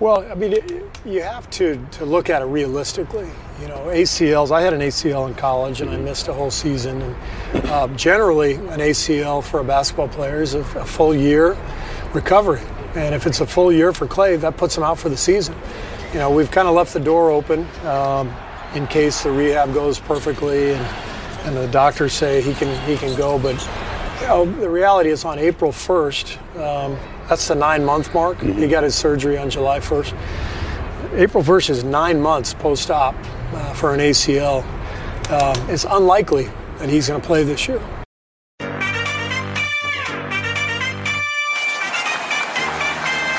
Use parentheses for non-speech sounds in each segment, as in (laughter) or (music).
Well, I mean, you have to, to look at it realistically. You know, ACLs, I had an ACL in college and I missed a whole season. And uh, generally, an ACL for a basketball player is a, a, full year recovery. And if it's a full year for Klay, that puts him out for the season. You know, we've kind of left the door open um, in case the rehab goes perfectly and, and the doctors say he can, he can go. But you know, the reality is on April 1st, um, that's the nine month mark. Mm-hmm. He got his surgery on July 1st. April 1st is nine months post op uh, for an ACL. Uh, it's unlikely that he's going to play this year.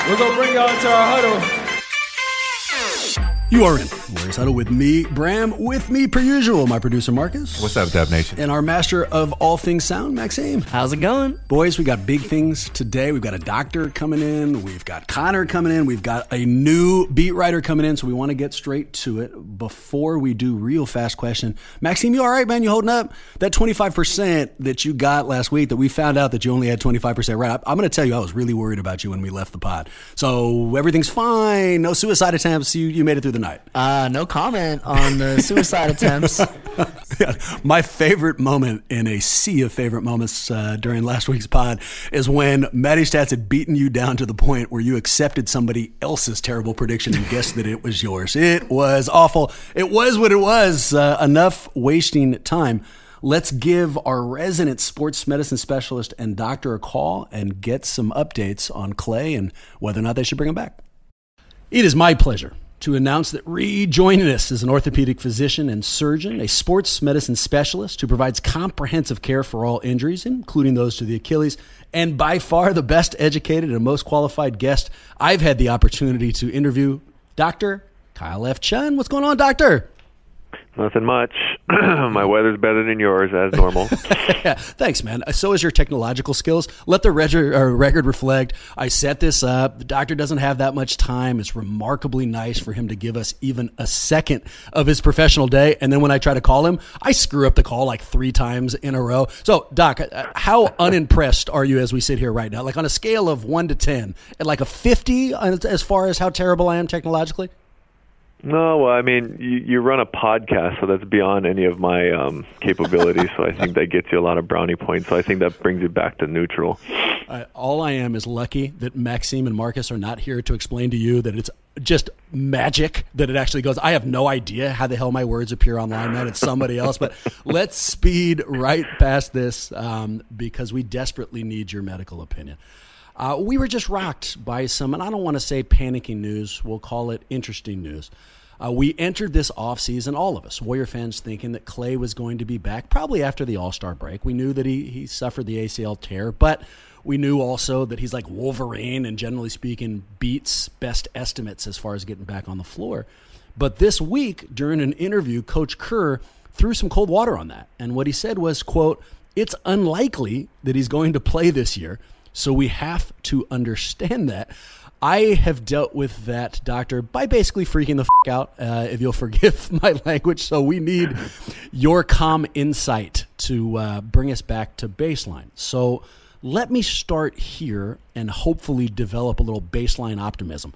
We're going to bring y'all into our huddle. You are in Warriors Huddle with me, Bram, with me per usual, my producer Marcus. What's up, Dub Nation? And our master of all things sound, Maxime. How's it going? Boys, we got big things today. We've got a doctor coming in, we've got Connor coming in, we've got a new beat writer coming in, so we want to get straight to it before we do real fast question. Maxime, you all right, man? You holding up? That 25% that you got last week that we found out that you only had 25% right. I'm going to tell you, I was really worried about you when we left the pod. So everything's fine. No suicide attempts. You, you made it through the night. Uh, no comment on the suicide attempts. (laughs) yeah, my favorite moment in a sea of favorite moments uh, during last week's pod is when Matty Stats had beaten you down to the point where you accepted somebody else's terrible prediction and guessed that it was yours. It was awful. It was what it was. Uh, enough wasting time. Let's give our resident sports medicine specialist and doctor a call and get some updates on Klay and whether or not they should bring him back. It is my pleasure to announce that rejoining us is an orthopedic physician and surgeon, a sports medicine specialist who provides comprehensive care for all injuries, including those to the Achilles, and by far the best educated and most qualified guest I've had the opportunity to interview, Dr. Kyle F. Chun. What's going on, Doctor? Nothing much. (clears throat) My weather's better than yours, as normal. (laughs) Thanks, man. So is your technological skills. Let the record reflect. I set this up. The doctor doesn't have that much time. It's remarkably nice for him to give us even a second of his professional day. And then when I try to call him, I screw up the call like three times in a row. So, Doc, uh, how (laughs) unimpressed are you as we sit here right now? Like on a scale of one to 10, at like a 50 as far as how terrible I am technologically? No, well, I mean, you, you run a podcast, so that's beyond any of my um, capabilities. so I think that gets you a lot of brownie points. So I think that brings you back to neutral. Uh, all I am is lucky that Maxime and Marcus are not here to explain to you that it's just magic that it actually goes. I have no idea how the hell my words appear online, man. It's somebody else. But (laughs) let's speed right past this um, because we desperately need your medical opinion. Uh, we were just rocked by some, and I don't want to say panicking news, we'll call it interesting news. Uh, we entered this offseason, all of us, Warrior fans, thinking that Klay was going to be back probably after the All Star break. We knew that he, he suffered the ACL tear, but we knew also that he's like Wolverine and generally speaking beats best estimates as far as getting back on the floor. But this week, during an interview, Coach Kerr threw some cold water on that. And what he said was, quote, it's unlikely that he's going to play this year so we have to understand that. I have dealt with that doctor by basically freaking the f- out, uh, if you'll (laughs) forgive my language. So we need your calm insight to uh, bring us back to baseline. So let me start here and hopefully develop a little baseline optimism.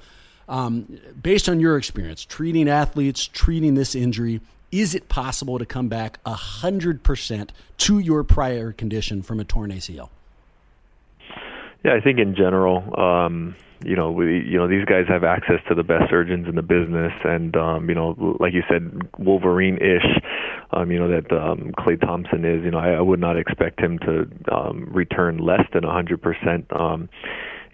Um, based on your experience treating athletes, treating this injury, is it possible to come back 100% to your prior condition from a torn ACL? Yeah, I think in general, um, you know, we, you know, these guys have access to the best surgeons in the business, and um, you know, like you said, Wolverine-ish. Um, you know that um, Klay Thompson is. You know, I, I would not expect him to um, return less than 100 percent. Um,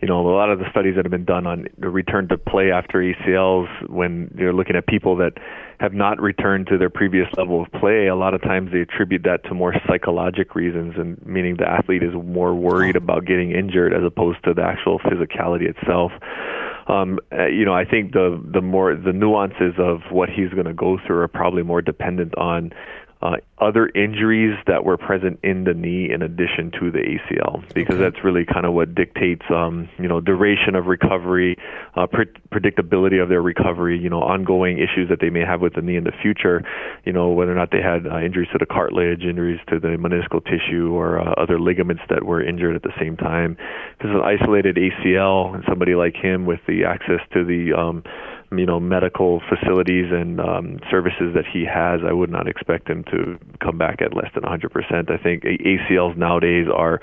you know, a lot of the studies that have been done on the return to play after ACLs, when you're looking at people that have not returned to their previous level of play, a lot of times they attribute that to more psychologic reasons, and meaning the athlete is more worried about getting injured as opposed to the actual physicality itself. Um, uh, you know, I think the the more the nuances of what he's going to go through are probably more dependent on uh, other injuries that were present in the knee in addition to the ACL, because okay. that's really kind of what dictates, um, you know, duration of recovery, uh, pre- predictability of their recovery, you know, ongoing issues that they may have with the knee in the future, you know, whether or not they had uh, injuries to the cartilage, injuries to the meniscal tissue, or uh, other ligaments that were injured at the same time. It's an isolated ACL, and somebody like him with the access to the um, you know medical facilities and um, services that he has, I would not expect him to come back at less than 100%. I think ACLs nowadays are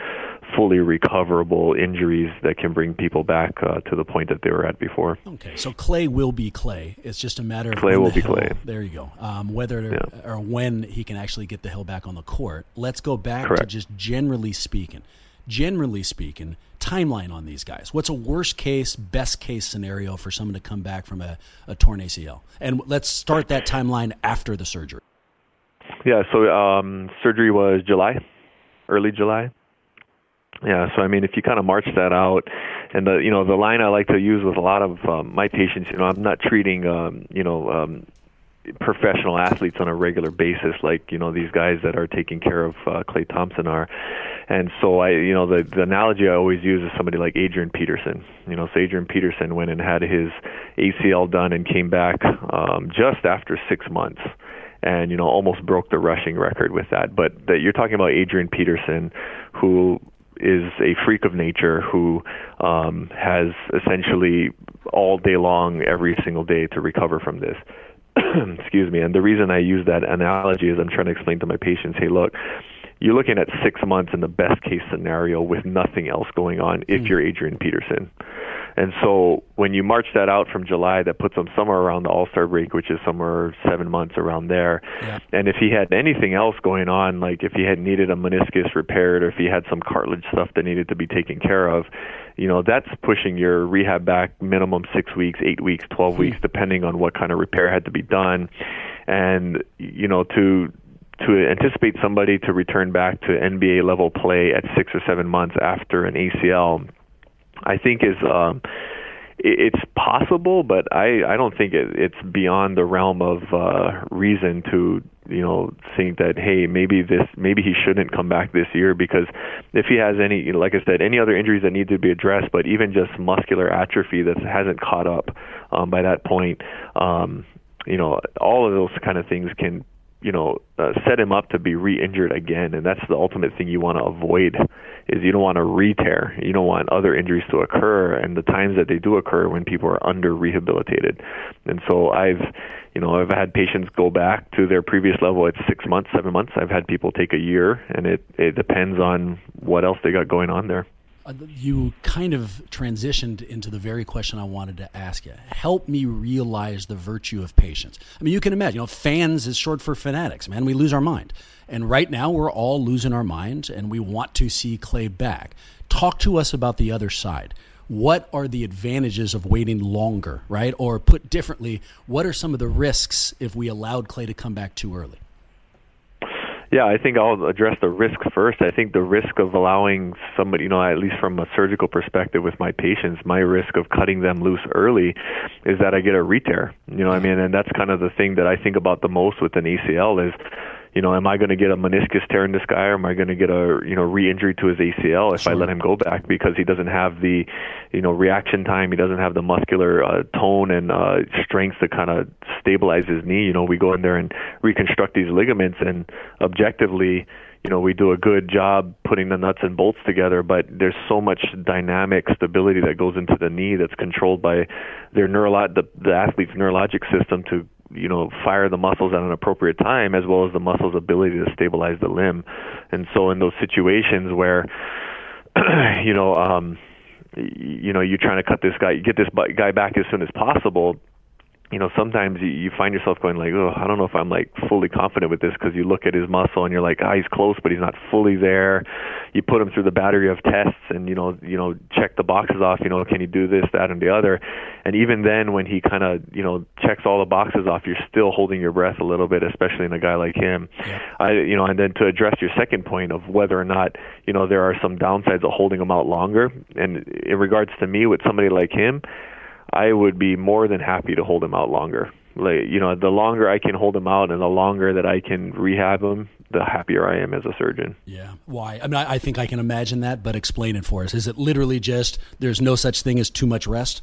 fully recoverable injuries that can bring people back uh, to the point that they were at before. Okay, so Klay will be Klay. It's just a matter of Klay will be Klay. There you go. Um, whether yeah. or when he can actually get the hill back on the court. Let's go back Correct. to just generally speaking. Generally speaking, timeline on these guys? What's a worst case, best case scenario for someone to come back from a, a torn ACL? And let's start that timeline after the surgery. Yeah, so um, surgery was July, early July. Yeah, so I mean, if you kind of march that out, and the you know the line I like to use with a lot of um, my patients, you know, I'm not treating um, you know um, professional athletes on a regular basis, like you know these guys that are taking care of uh, Klay Thompson are. And so I, you know, the the analogy I always use is somebody like Adrian Peterson. You know, so Adrian Peterson went and had his ACL done and came back um, just after six months and you know almost broke the rushing record with that. But that you're talking about Adrian Peterson, who is a freak of nature who um, has essentially all day long, every single day to recover from this. (coughs) Excuse me. And the reason I use that analogy is I'm trying to explain to my patients, hey, look, you're looking at six months in the best case scenario with nothing else going on if mm. you're Adrian Peterson. And so when you march that out from July, that puts him somewhere around the All Star break, which is somewhere seven months around there. Yeah. And if he had anything else going on, like if he had needed a meniscus repaired or if he had some cartilage stuff that needed to be taken care of, you know, that's pushing your rehab back minimum six weeks, eight weeks, 12 mm. weeks, depending on what kind of repair had to be done. And, you know, to to anticipate somebody to return back to NBA level play at six or seven months after an ACL I think is um, it's possible, but I I don't think it, it's beyond the realm of uh, reason to you know think that hey maybe this maybe he shouldn't come back this year because if he has any like I said any other injuries that need to be addressed, but even just muscular atrophy that hasn't caught up um, by that point, um, you know all of those kind of things can you know uh, set him up to be re-injured again and that's the ultimate thing you want to avoid is you don't want to re-tear. You don't want other injuries to occur and the times that they do occur when people are under rehabilitated. And so i've you know i've had patients go back to their previous level at 6 months 7 months. I've had people take a year and it it depends on what else they got going on there Uh, you kind of transitioned into the very question I wanted to ask you. Help me realize the virtue of patience. I mean, you can imagine, you know, fans is short for fanatics, man. We lose our mind. And right now, we're all losing our minds, and we want to see Klay back. Talk to us about the other side. What are the advantages of waiting longer, right? Or put differently, what are some of the risks if we allowed Klay to come back too early? Yeah, I think I'll address the risk first. I think the risk of allowing somebody, you know, at least from a surgical perspective with my patients, my risk of cutting them loose early is that I get a re-tear. You know what I mean? And that's kind of the thing that I think about the most with an ACL is you know, am I going to get a meniscus tear in this guy, or am I going to get a you know re-injury to his ACL if sure. I let him go back because he doesn't have the you know reaction time, he doesn't have the muscular uh, tone and uh, strength to kind of stabilize his knee. You know, we go in there and reconstruct these ligaments, and objectively, you know, we do a good job putting the nuts and bolts together, but there's so much dynamic stability that goes into the knee that's controlled by their neurolo- the, the athlete's neurologic system to you know fire the muscles at an appropriate time as well as the muscle's ability to stabilize the limb. And so in those situations where (clears throat) you know um you know you're trying to cut this guy, get this guy back as soon as possible you know, sometimes you, you find yourself going like, oh, I don't know if I'm like fully confident with this because you look at his muscle and you're like, ah, he's close, but he's not fully there. You put him through the battery of tests and you know, you know, check the boxes off. You know, can he do this, that, and the other? And even then, when he kind of you know checks all the boxes off, you're still holding your breath a little bit, especially in a guy like him. Yeah. I, you know, and then to address your second point of whether or not you know there are some downsides of holding him out longer, and in regards to me with somebody like him. I would be more than happy to hold him out longer. Like you know, the longer I can hold him out and the longer that I can rehab him, the happier I am as a surgeon. Yeah. Why? I mean, I, I think I can imagine that, but explain it for us. Is it literally just there's no such thing as too much rest?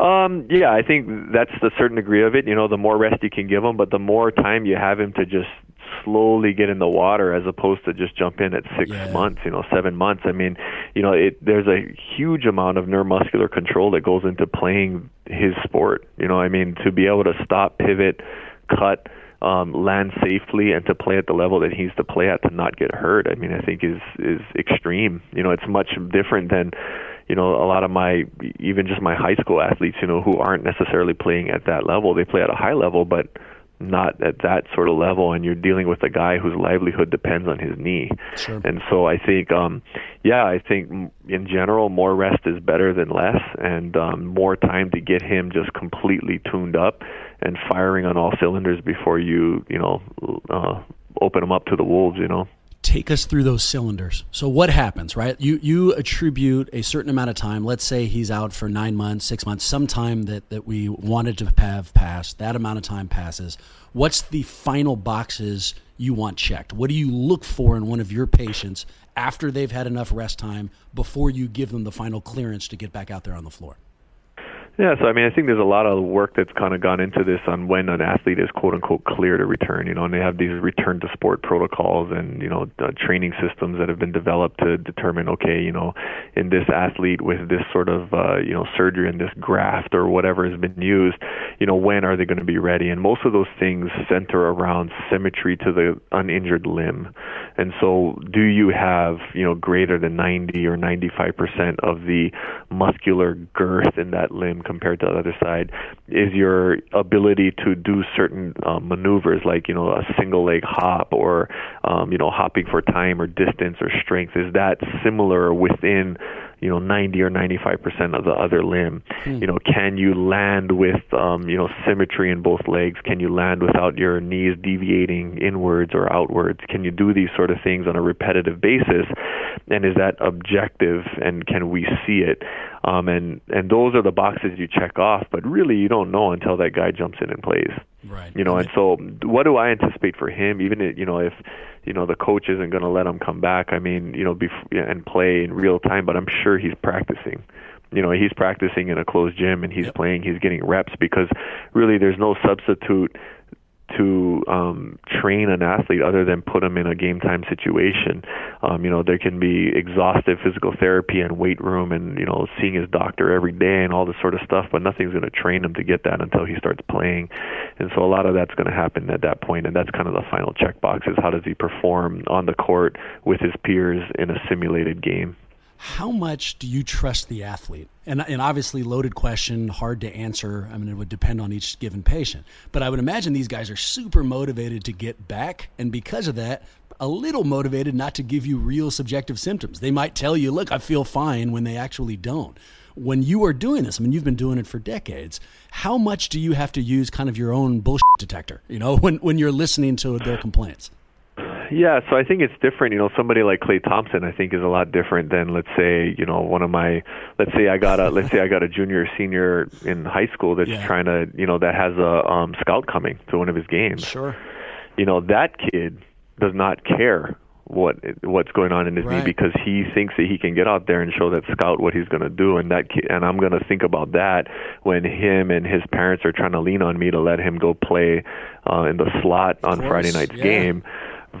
Um, yeah, I think that's the certain degree of it. You know, the more rest you can give him, but the more time you have him to just slowly get in the water as opposed to just jump in at six yeah. months, you know, seven months. I mean, you know, it there's a huge amount of neuromuscular control that goes into playing his sport. You know, I mean, to be able to stop, pivot, cut, um, land safely, and to play at the level that he needs to play at to not get hurt. I mean, I think is is extreme. You know, it's much different than you know a lot of my even just my high school athletes you know who aren't necessarily playing at that level they play at a high level but not at that sort of level and you're dealing with a guy whose livelihood depends on his knee. Sure. And so I think um yeah, I think in general more rest is better than less and um more time to get him just completely tuned up and firing on all cylinders before you, you know, uh open him up to the wolves, you know take us through those cylinders. So what happens, right? You you attribute a certain amount of time. Let's say he's out for nine months, six months, some time that that we wanted to have passed. That amount of time passes. What's the final boxes you want checked? What do you look for in one of your patients after they've had enough rest time before you give them the final clearance to get back out there on the floor? Yeah, so I mean, I think there's a lot of work that's kind of gone into this on when an athlete is quote unquote clear to return. You know, and they have these return to sport protocols and you know uh, training systems that have been developed to determine, okay, you know, in this athlete with this sort of uh, you know surgery and this graft or whatever has been used, you know, when are they going to be ready? And most of those things center around symmetry to the uninjured limb. And so, do you have you know greater than 90 or 95 percent of the muscular girth in that limb? Compared to the other side is your ability to do certain um, maneuvers like you know a single leg hop or um, you know hopping for time or distance or strength. Is that similar within you know 90 or 95 percent of the other limb. Hmm. you know can you land with um, you know symmetry in both legs? Can you land without your knees deviating inwards or outwards? Can you do these sort of things on a repetitive basis? And is that objective and can we see it? Um, and and those are the boxes you check off but really you don't know until that guy jumps in and plays. Right. You know and so what do I anticipate for him? Even you know if you know the coach isn't going to let him come back. I mean, you know, bef- and play in real time, but I'm sure he's practicing. You know, he's practicing in a closed gym and he's yep. playing. He's getting reps because really there's no substitute to um, train an athlete other than put them in a game time situation. Um, you know, there can be exhaustive physical therapy and weight room and, you know, seeing his doctor every day and all this sort of stuff, but nothing's going to train him to get that until he starts playing. And so a lot of that's going to happen at that point, and that's kind of the final checkbox is how does he perform on the court with his peers in a simulated game how much do you trust the athlete? And, and obviously, loaded question, hard to answer. I mean, it would depend on each given patient. But I would imagine these guys are super motivated to get back. And because of that, a little motivated not to give you real subjective symptoms. They might tell you, look, I feel fine when they actually don't. When you are doing this, I mean, you've been doing it for decades. How much do you have to use kind of your own bullshit detector, you know, (laughs) when, when you're listening to their complaints? Yeah, so I think it's different. You know, somebody like Klay Thompson, I think, is a lot different than let's say, you know, one of my, let's say I got a, (laughs) let's say I got a junior, or senior in high school that's yeah. trying to, you know, that has a um, scout coming to one of his games. Sure. You know, that kid does not care what what's going on in his right. knee because he thinks that he can get out there and show that scout what he's going to do and that kid, and I'm going to think about that when him and his parents are trying to lean on me to let him go play uh, in the slot on Friday night's yeah. game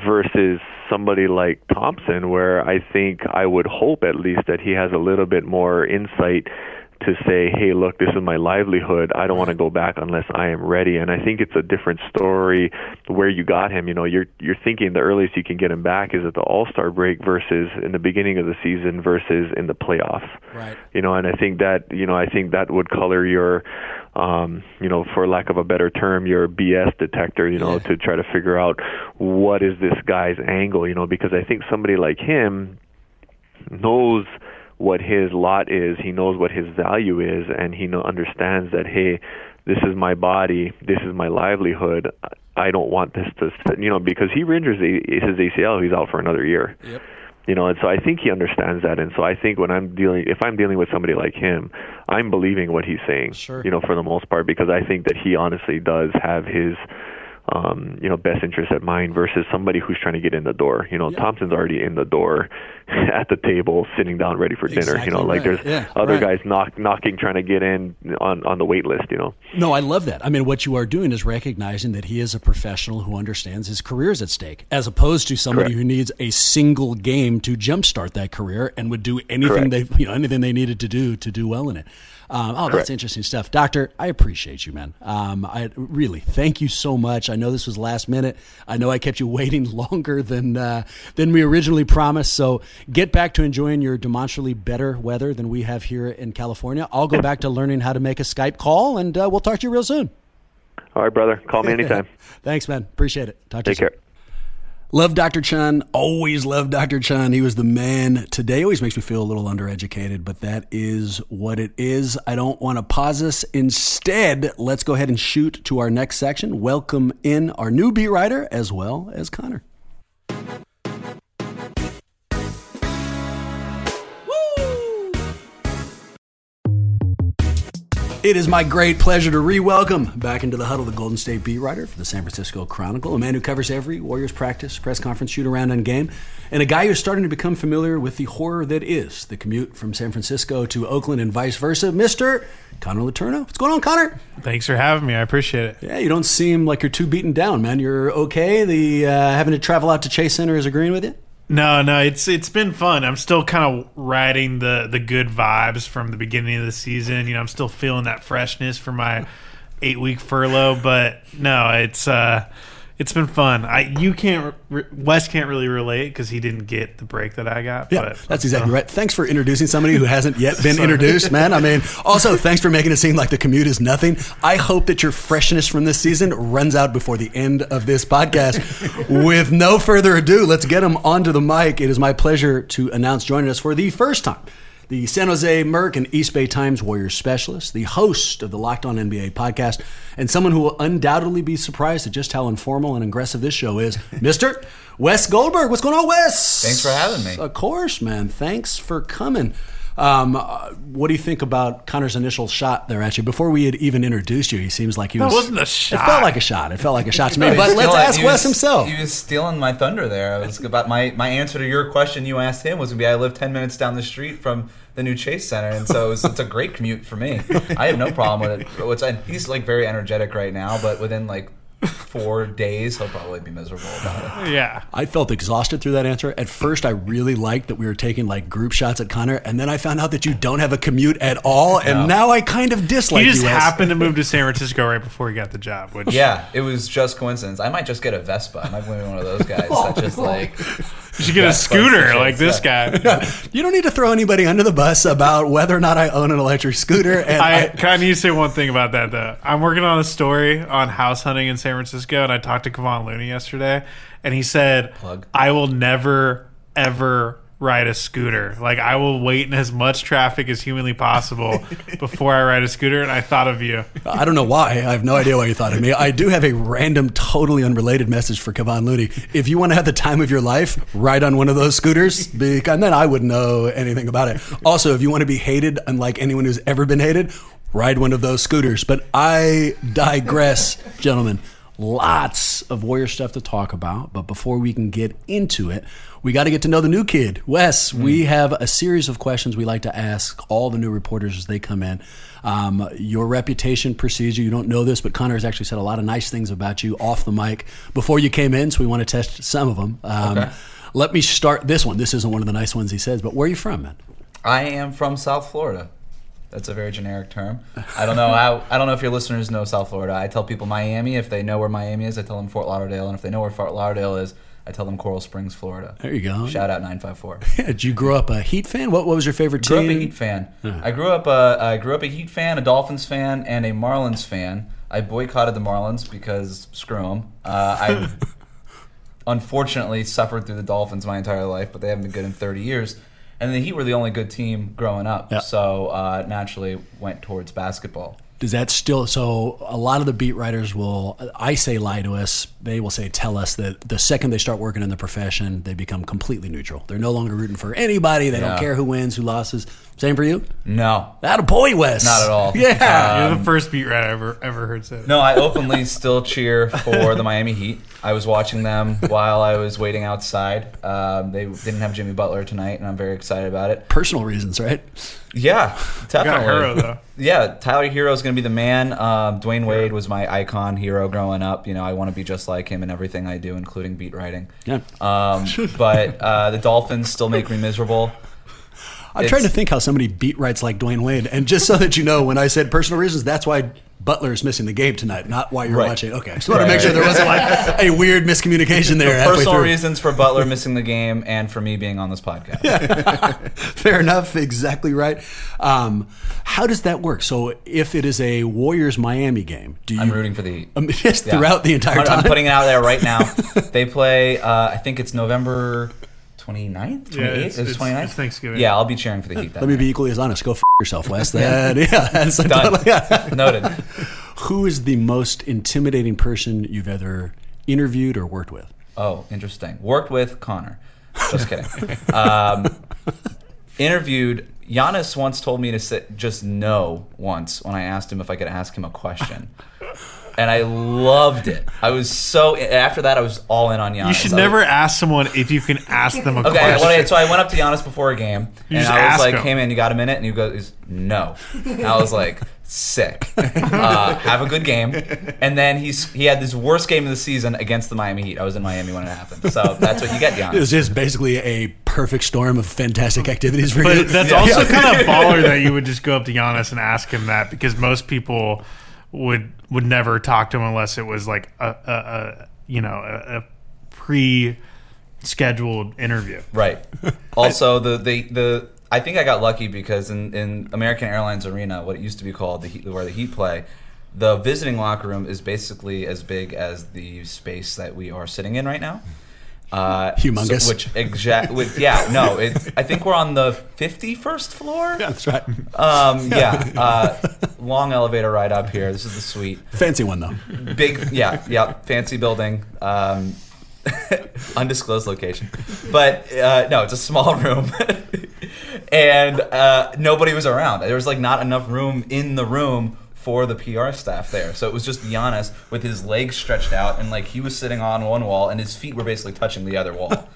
versus somebody like Thompson, where I think I would hope at least that he has a little bit more insight to say, hey, look, this is my livelihood. I don't want to go back unless I am ready. And I think it's a different story where you got him. You know, you're you're thinking the earliest you can get him back is at the All Star break versus in the beginning of the season versus in the playoffs. Right. You know, and I think that you know I think that would color your um, you know, for lack of a better term, your BS detector, you know, Yeah. to try to figure out what is this guy's angle, you know, because I think somebody like him knows what his lot is, he knows what his value is, and he know, understands that hey, this is my body, this is my livelihood. I don't want this to, you know, because he injures his ACL, he's out for another year Yep. you know and so i think he understands that and so i think when i'm dealing if i'm dealing with somebody like him i'm believing what he's saying Sure. you know for the most part because i think that he honestly does have his um you know best interest at mind versus somebody who's trying to get in the door you know Yeah. thompson's already in the door (laughs) at the table sitting down ready for dinner you know Exactly like right. there's Yeah, other right. guys knock knocking trying to get in on on the wait list you know No, I love that. I mean, what you are doing is recognizing that he is a professional who understands his career is at stake, as opposed to somebody Correct. who needs a single game to jumpstart that career and would do anything Correct. they, you know, anything they needed to do to do well in it. Um, oh, that's Correct. interesting stuff, Doctor. I appreciate you, man. Um, I really thank you so much. I know this was last minute. I know I kept you (laughs) waiting longer than uh, than we originally promised. So get back to enjoying your demonstrably better weather than we have here in California. I'll go (laughs) back to learning how to make a Skype call, and uh, we'll talk to you real soon. all right brother call me (laughs) anytime Thanks, man. Appreciate it. Talk to take you soon. care Love Dr. Chun. Always love Dr. Chun. He was the man. Today always makes me feel a little undereducated, but that is what it is. I don't want to pause us. Instead, let's go ahead and shoot to our next section. Welcome in our new beat writer as well as Connor. It is my great pleasure to re-welcome back into the huddle the Golden State beat writer for the San Francisco Chronicle, a man who covers every Warriors practice, press conference, shoot around, and game, and a guy who's starting to become familiar with the horror that is the commute from San Francisco to Oakland and vice versa. Mister Connor Letourneau, what's going on, Connor? Thanks for having me. I appreciate it. Yeah, you don't seem like you're too beaten down, man. You're okay. The uh, having to travel out to Chase Center is agreeing with you. No, no, it's it's been fun. I'm still kind of riding the the good vibes from the beginning of the season. You know, I'm still feeling that freshness for my eight week furlough. But no, it's uh, it's been fun. I you can't re- Wes can't really relate because he didn't get the break that I got. Yeah, but that's exactly right. Thanks for introducing somebody who hasn't yet been (laughs) introduced, man. I mean, also thanks for making it seem like the commute is nothing. I hope that your freshness from this season runs out before the end of this podcast. (laughs) With no further ado, let's get him onto the mic. It is my pleasure to announce joining us for the first time. The San Jose Merc and East Bay Times Warriors specialist, the host of the Locked On NBA podcast, and someone who will undoubtedly be surprised at just how informal and aggressive this show is, (laughs) Mr. Wes Goldberg. What's going on, Wes? Thanks for having me. Of course, man. Thanks for coming. Um, uh, what do you think about Connor's initial shot there at you? Before we had even introduced you, he seems like he was. It wasn't a It felt like a shot. It felt like a (laughs) shot to me. But let's ask Wes himself. He was stealing my thunder there. I was about my my answer to your question. You asked him was gonna be I live ten minutes down the street from the new Chase Center, and so it was, it's a great commute for me. I have no problem with it. Which he's like very energetic right now, but within like four days, he'll probably be miserable about it. (laughs) yeah. I felt exhausted through that answer. At first, I really liked that we were taking like group shots at Connor, and then I found out that you don't have a commute at all, and No. now I kind of dislike He just you. Wes. happened to move to San Francisco right before he got the job, which Yeah, it was just coincidence. I might just get a Vespa. I might be one of those guys (laughs) that just like you should get a scooter like this guy. (laughs) You don't need to throw anybody under the bus about whether or not I own an electric scooter. And I, I, can I need to say one thing about that though. I'm working on a story on house hunting in San Francisco, and I talked to Kevon Looney yesterday, and he said, Plug. "I will never ever ride a scooter. Like I will wait in as much traffic as humanly possible (laughs) before I ride a scooter." And I thought of you. I don't know why. I have no idea why you thought of me. I do have a random, totally unrelated message for Kevon Looney. If you want to have the time of your life, ride on one of those scooters, because and then I wouldn't know anything about it. Also, if you want to be hated, unlike anyone who's ever been hated, ride one of those scooters. But I digress, gentlemen. Lots of Warrior stuff to talk about, but before we can get into it, we got to get to know the new kid. Wes, we have a series of questions we like to ask all the new reporters as they come in. Um, your reputation precedes you. You don't know this, but Connor has actually said a lot of nice things about you off the mic before you came in, so we want to test some of them. Um, Okay. Let me start this one. This isn't one of the nice ones he says, but where are you from, man? I am from South Florida. That's a very generic term. I don't know how. I don't know if your listeners know South Florida. I tell people Miami. If they know where Miami is, I tell them Fort Lauderdale. And if they know where Fort Lauderdale is, I tell them Coral Springs, Florida. There you go. Shout out nine five four. (laughs) Did you grow up a Heat fan? What, what was your favorite Grew up team? a Heat fan. I grew up a I grew up a Heat fan, a Dolphins fan, and a Marlins fan. I boycotted the Marlins because screw them. Uh, I (laughs) unfortunately suffered through the Dolphins my entire life, but they haven't been good in 30 years. And the Heat were the only good team growing up, Yeah. so uh, naturally went towards basketball. Does that still? So a lot of the beat writers will, I say, lie to us. They will say, tell us that the second they start working in the profession, they become completely neutral. They're no longer rooting for anybody. They don't care who wins, who loses. Same for you. No, That a boy, Wes. Not at all. (laughs) Yeah. You're the first beat writer I ever ever heard say. that. No, I openly still cheer for the Miami Heat. I was watching them while I was waiting outside. Um, they didn't have Jimmy Butler tonight, and I'm very excited about it. Personal reasons, right? Yeah, definitely. Herro though. Yeah, Tyler Herro is going to be the man. Um, Dwyane Wade was my icon hero growing up. You know, I want to be just like him in everything I do, including beat writing. Yeah. Um, but uh, the Dolphins still make me miserable. I'm trying to think how somebody beat writes like Dwyane Wade. And just so that you know, when I said personal reasons, that's why Butler is missing the game tonight, not why you're Right. watching. Okay. Just want to Right, make sure there wasn't like a weird miscommunication there. halfway Personal through. reasons for Butler missing the game and for me being on this podcast. (laughs) Fair enough. Exactly right. Um, how does that work? So if it is a Warriors Miami game, do you I'm rooting for the Heat. (laughs) Um, just Yeah. throughout the entire I'm, time? I'm putting it out there right now. (laughs) they play, uh, I think it's November 29th? 28th? Yeah, it's- Is it it's- 29th? it's Thanksgiving. Yeah, I'll be cheering for the Heat. That Let me night. be equally as honest. Go f- (laughs) yourself, Wes. That, yeah, that's Done. yeah. (laughs) Noted. Who is the most intimidating person you've ever interviewed or worked with? Oh, interesting. Worked with Connor. Just kidding. Um, (laughs) interviewed. Giannis once told me to sit just no once when I asked him if I could ask him a question. And I loved it. I was so after that I was all in on Giannis. You should I was- never ask someone if you can ask them a Okay, question. well, so I went up to Giannis before a game, You and I was like, him. "Hey man, you got a minute?" And he goes, "No." And I was like, "Sick. Uh, have a good game." And then he's he had this worst game of the season against the Miami Heat. I was in Miami when it happened, so that's what you get, Giannis. It Giannis. was just basically a perfect storm of fantastic activities for you. But that's Yeah. also (laughs) Yeah. kind of baller that you would just go up to Giannis and ask him that because most people would would never talk to him unless it was like a, a, a you know a, a pre scheduled interview. Right. (laughs) Also, the, the the I think I got lucky because in, in American Airlines Arena, what it used to be called, the Heat, where the Heat play, the visiting locker room is basically as big as the space that we are sitting in right now. Uh, Humongous. so- which exact? With yeah, no. It, I think we're on the fifty-first floor. Yeah, that's right. Um, (laughs) yeah. Uh, long elevator ride up here. This is the suite Fancy one though. big yeah yeah fancy building um (laughs) undisclosed location but uh, no it's a small room (laughs) and uh, nobody was around there was like not enough room in the room for the PR staff there. So it was just Giannis with his legs stretched out and like he was sitting on one wall and his feet were basically touching the other wall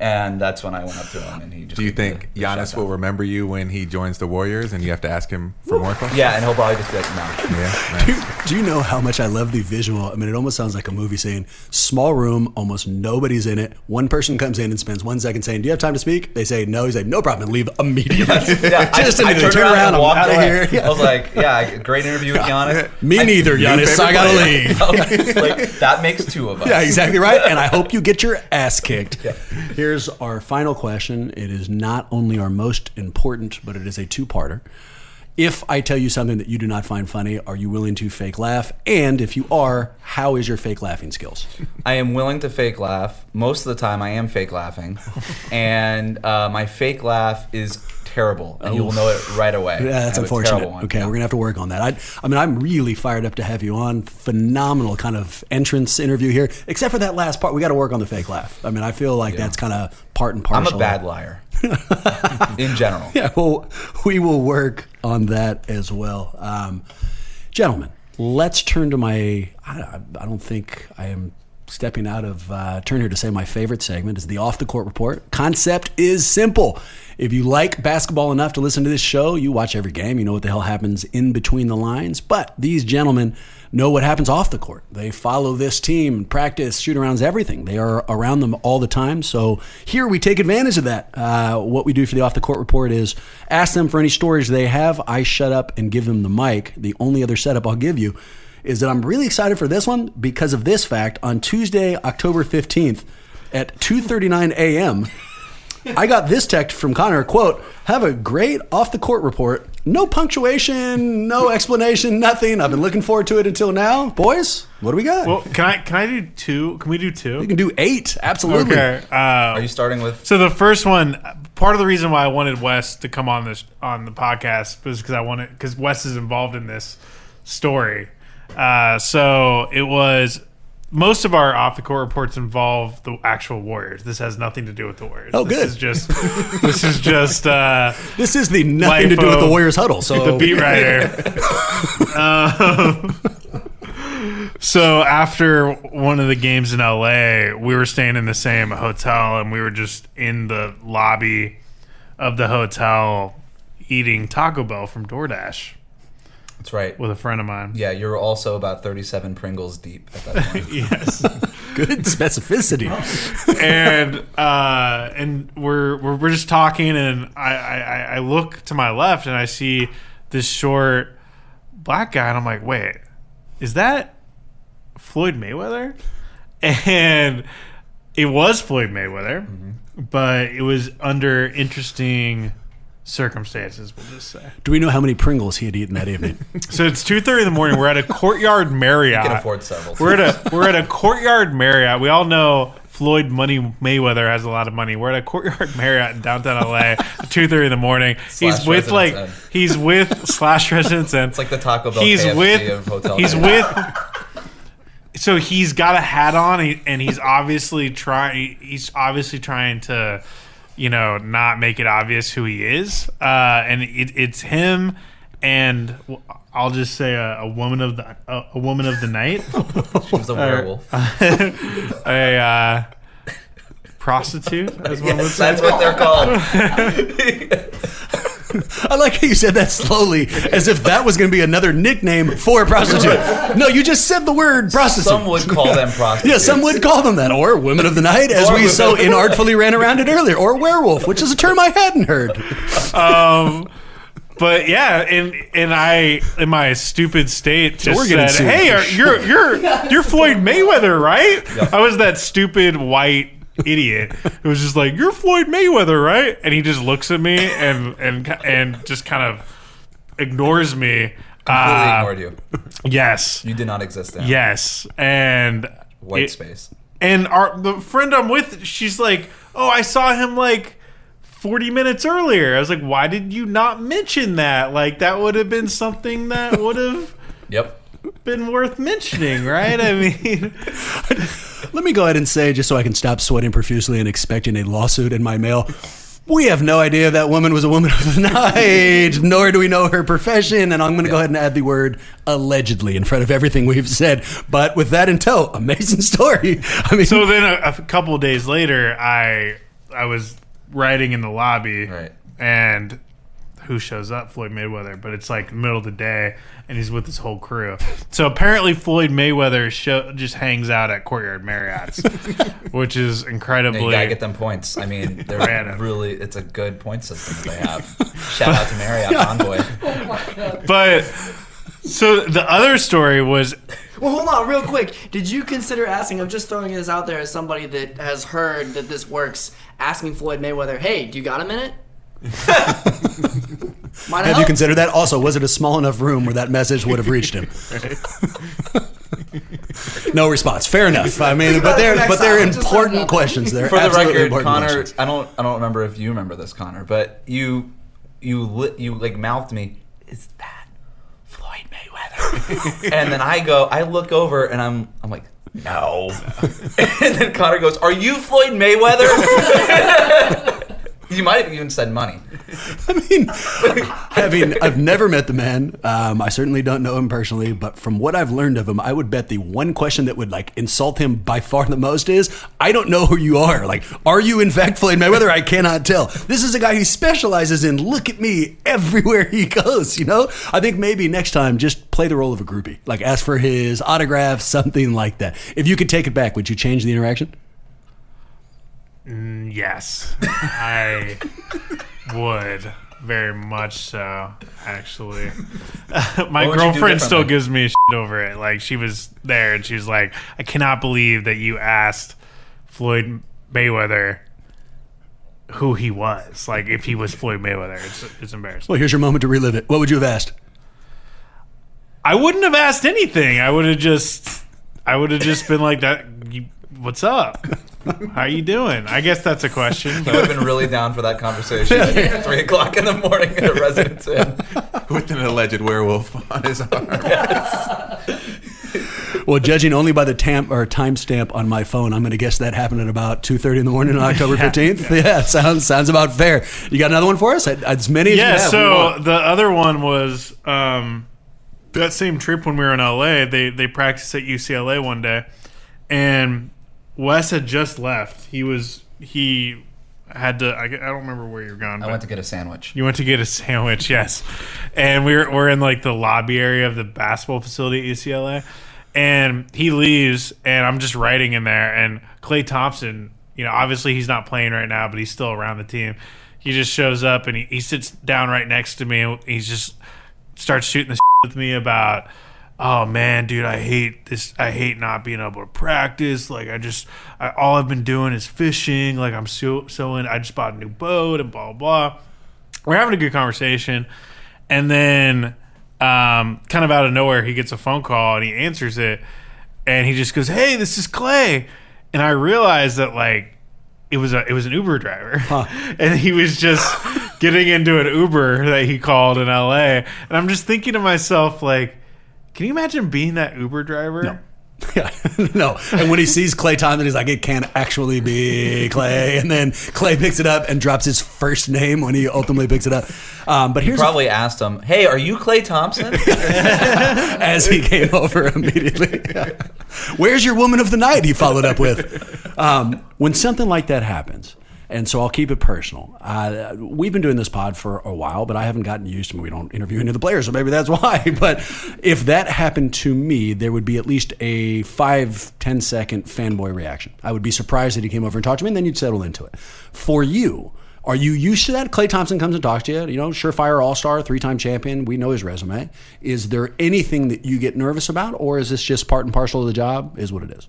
and that's when I went up to him and he just Do you think the- the Giannis will remember you when he joins the Warriors and you have to ask him for more questions? yeah and he'll probably just be like no Yeah. nice. Do you know how much I love the visual? I mean, it almost sounds like a movie scene. Small room, almost nobody's in it. One person comes in and spends one second saying, "Do you have time to speak?" They say no. He's like, "No problem," and leave immediately. (laughs) yeah, (laughs) Just I, I immediately turned turn around, around, and walk out of here. Yeah. I was like, "Yeah, great interview with (laughs) Giannis." Me I- neither, Giannis. favorite I gotta leave. Like, that makes two of us. Yeah, exactly right. And I hope you get your ass kicked. Here's our final question. It is not only our most important, but it is a two parter. If I tell you something that you do not find funny, are you willing to fake laugh? And if you are, how is your fake laughing skills? I am willing to fake laugh. Most of the time, I am fake laughing, (laughs) and uh, my fake laugh is terrible, and you will know it right away. Oh. (laughs) Yeah, that's unfortunate. Okay, Yeah. we're gonna have to work on that. I, I mean, I'm really fired up to have you on. Phenomenal kind of entrance interview here, except for that last part. We got to work on the fake laugh. I mean, I feel like that's kind of part and parcel. I'm a bad liar (laughs) in general. Yeah, well, we will work on that as well. Um, gentlemen, let's turn to my. I, I don't think I am stepping out of uh, turn here to say my favorite segment is the off the court report. Concept is simple. If you like basketball enough to listen to this show, you watch every game. You know what the hell happens in between the lines. But these gentlemen know what happens off the court. They follow this team, practice, shoot arounds, everything. They are around them all the time. So here we take advantage of that. Uh, what we do for the off the court report is ask them for any stories they have. I shut up and give them the mic. The only other setup I'll give you is that I'm really excited for this one because of this fact. On Tuesday, October 15th at 2:39 a.m., I got this text from Connor, quote, have a great off the court report. No punctuation, no explanation, nothing. I've been looking forward to it until now. Boys, what do we got? Well, can I can I do two? Can we do two? we can do eight. Absolutely. Okay. Uh, Are you starting with? So the first one, part of the reason why I wanted Wes to come on this on the podcast was because I wanted because Wes is involved in this story. Uh, so it was most of our off the court reports involve the actual Warriors. This has nothing to do with the Warriors. Oh, good. this good. Is just this is just uh, (laughs) This is the nothing to do with the Warriors huddle. So the beat writer. (laughs) um, so after one of the games in LA, we were staying in the same hotel, and we were just in the lobby of the hotel eating Taco Bell from DoorDash That's right. with a friend of mine. Yeah, you were also about 37 Pringles deep at that point. (laughs) Yes. (laughs) good specificity. and uh, and we're, we're we're just talking, and I, I I look to my left, and I see this short black guy, and I'm like, wait, is that Floyd Mayweather? And it was Floyd Mayweather, but it was under interesting circumstances. We'll just say. Do we know how many Pringles he had eaten that evening? (laughs) So it's two thirty in the morning. We're at a Courtyard Marriott. You can afford several. We're at a we're at a Courtyard Marriott. We all know Floyd Money Mayweather has a lot of money. We're at a Courtyard Marriott in downtown LA (laughs) at two thirty in the morning. he's Slash with like Residence Inn. he's with (laughs) slash residence and It's like the Taco Bell he's KFC with of hotel he's days. with so he's got a hat on and he's obviously trying he's obviously trying to you know not make it obvious who he is uh, and it, it's him and I'll just say a, a woman of the a, a woman of the night (laughs) She was a werewolf. (laughs) a uh, prostitute as one would say That's what they're called. (laughs) (laughs) I like how you said that slowly, as if that was going to be another nickname for a prostitute. No, you just said the word prostitute. Some would call them prostitutes. (laughs) Yeah, some would call them that, or women of the night, as Or we women- so inartfully ran around it earlier, or werewolf, which is a term I hadn't heard. (laughs) um, but yeah, and and I in my stupid state just we're getting said, sued "Hey, for are, you're you're you're Floyd Mayweather, right?" Yeah. I was that stupid white idiot who was just like, "You're Floyd Mayweather, right?" And he just looks at me and and and just kind of ignores me. Completely Uh, ignored you. Yes, You did not exist now. yes, and White it- space. and our the friend I'm with, she's like, "Oh, I saw him like 40 minutes earlier." I was like, "Why did you not mention that? Like that would have been something that would have Yep. been worth mentioning, right? I mean, (laughs) Let me go ahead and say, just so I can stop sweating profusely and expecting a lawsuit in my mail. We have no idea if that woman was a woman of the night, nor do we know her profession. And I'm going to go ahead and add the word allegedly in front of everything we've said. But with that in tow, amazing story. I mean, so then a, a couple of days later, I I was writing in the lobby, Right. and who shows up? Floyd Mayweather, but it's like middle of the day, and he's with his whole crew. So apparently, Floyd Mayweather show, just hangs out at Courtyard Marriott's, (laughs) which is Yeah, incredibly. you gotta get them points. I mean, they're Random. really. It's a good point system that they have. Shout out to Marriott Bonvoy. (laughs) Oh but so the other story was Well, hold on, real quick. Did you consider asking? I'm just throwing this out there as somebody that has heard that this works. Asking Floyd Mayweather, "Hey, do you got a minute?" (laughs) Might have you help. considered that? Also, was it a small enough room where that message would have reached him? (laughs) no response. Fair enough. I mean, but they're but they're important questions. They're For the record, Connor, questions. I don't. I don't remember if you remember this, Connor, but you, you, li- you like mouthed me. Is that Floyd Mayweather? (laughs) and then I go. I look over and I'm. I'm like. No. and then Connor goes, "Are you Floyd Mayweather?" You might have even said money. (laughs) I mean, having I've never met the man. Um, I certainly don't know him personally, but from what I've learned of him, I would bet the one question that would like insult him by far the most is, "I don't know who you are. Like, are you in fact Floyd Mayweather? I cannot tell. This is a guy who specializes in look at me everywhere he goes. You know, I think maybe next time just play the role of a groupie, like ask for his autograph, something like that. If you could take it back, would you change the interaction? Mm, yes, I would very much so. Actually, (laughs) my What would you do girlfriend still differently? gives me shit over it. Like she was there and she was like, "I cannot believe that you asked Floyd Mayweather." Who he was, like if he was Floyd Mayweather, it's it's embarrassing. Well, here's your moment to relive it. What would you have asked? I wouldn't have asked anything. I would have just, I would have just been like, "That, you, what's up? How you doing?" I guess that's a question. I would But have been really down for that conversation (laughs) at three o'clock in the morning at a residence inn. with an alleged werewolf on his arm. Well, judging only by the tamp or timestamp on my phone, I'm going to guess that happened at about 2:30 in the morning on (laughs) October 15th. Yeah, sounds sounds about fair. You got another one for us? As many as you yeah. have. So the other one was um, that same trip when we were in LA. They they practiced at UCLA one day, and Wes had just left. He was he had to. I, I don't remember where you're going. I went to get a sandwich. You went to get a sandwich, (laughs) yes. And we we're we're in like the lobby area of the basketball facility at UCLA. And he leaves and I'm just writing in there and Klay Thompson, you know, obviously he's not playing right now, but he's still around the team. He just shows up and he, he sits down right next to me and he's just starts shooting the (laughs) with me about oh man dude i hate this i hate not being able to practice. Like i just I, all i've been doing is fishing. Like i'm so so in i just bought a new boat and blah blah blah. We're having a good conversation. And then um, kind of out of nowhere he gets a phone call and he answers it. And he just goes hey this is Klay. And i realized that like it was a it was an Uber driver, (laughs) and he was just getting into an Uber that he called in L.A. And I'm just thinking to myself, like, can you imagine being that Uber driver? No. (laughs) Yeah, (laughs) no. And when he sees Klay Thompson, he's like, it can't actually be Klay. (laughs) And then Klay picks it up and drops his first name when he ultimately picks it up. Um, but here's Probably asked him, "Hey, are you Klay Thompson?" as he came over immediately. Where's your woman of the night? He followed up with. Um, when something like that happens, and so I'll keep it personal. Uh, we've been doing this pod for a while, but I haven't gotten used to. We don't interview any of the players, so maybe that's (laughs) why. But if that happened to me, there would be at least a five, ten second fanboy reaction. I would be surprised that he came over and talked to me, and then you'd settle into it. For you. Are you used to that? Klay Thompson comes and talks to you. You know, surefire all star, three time champion. We know his resume. Is there anything that you get nervous about, or is this just part and parcel of the job? Is what it is.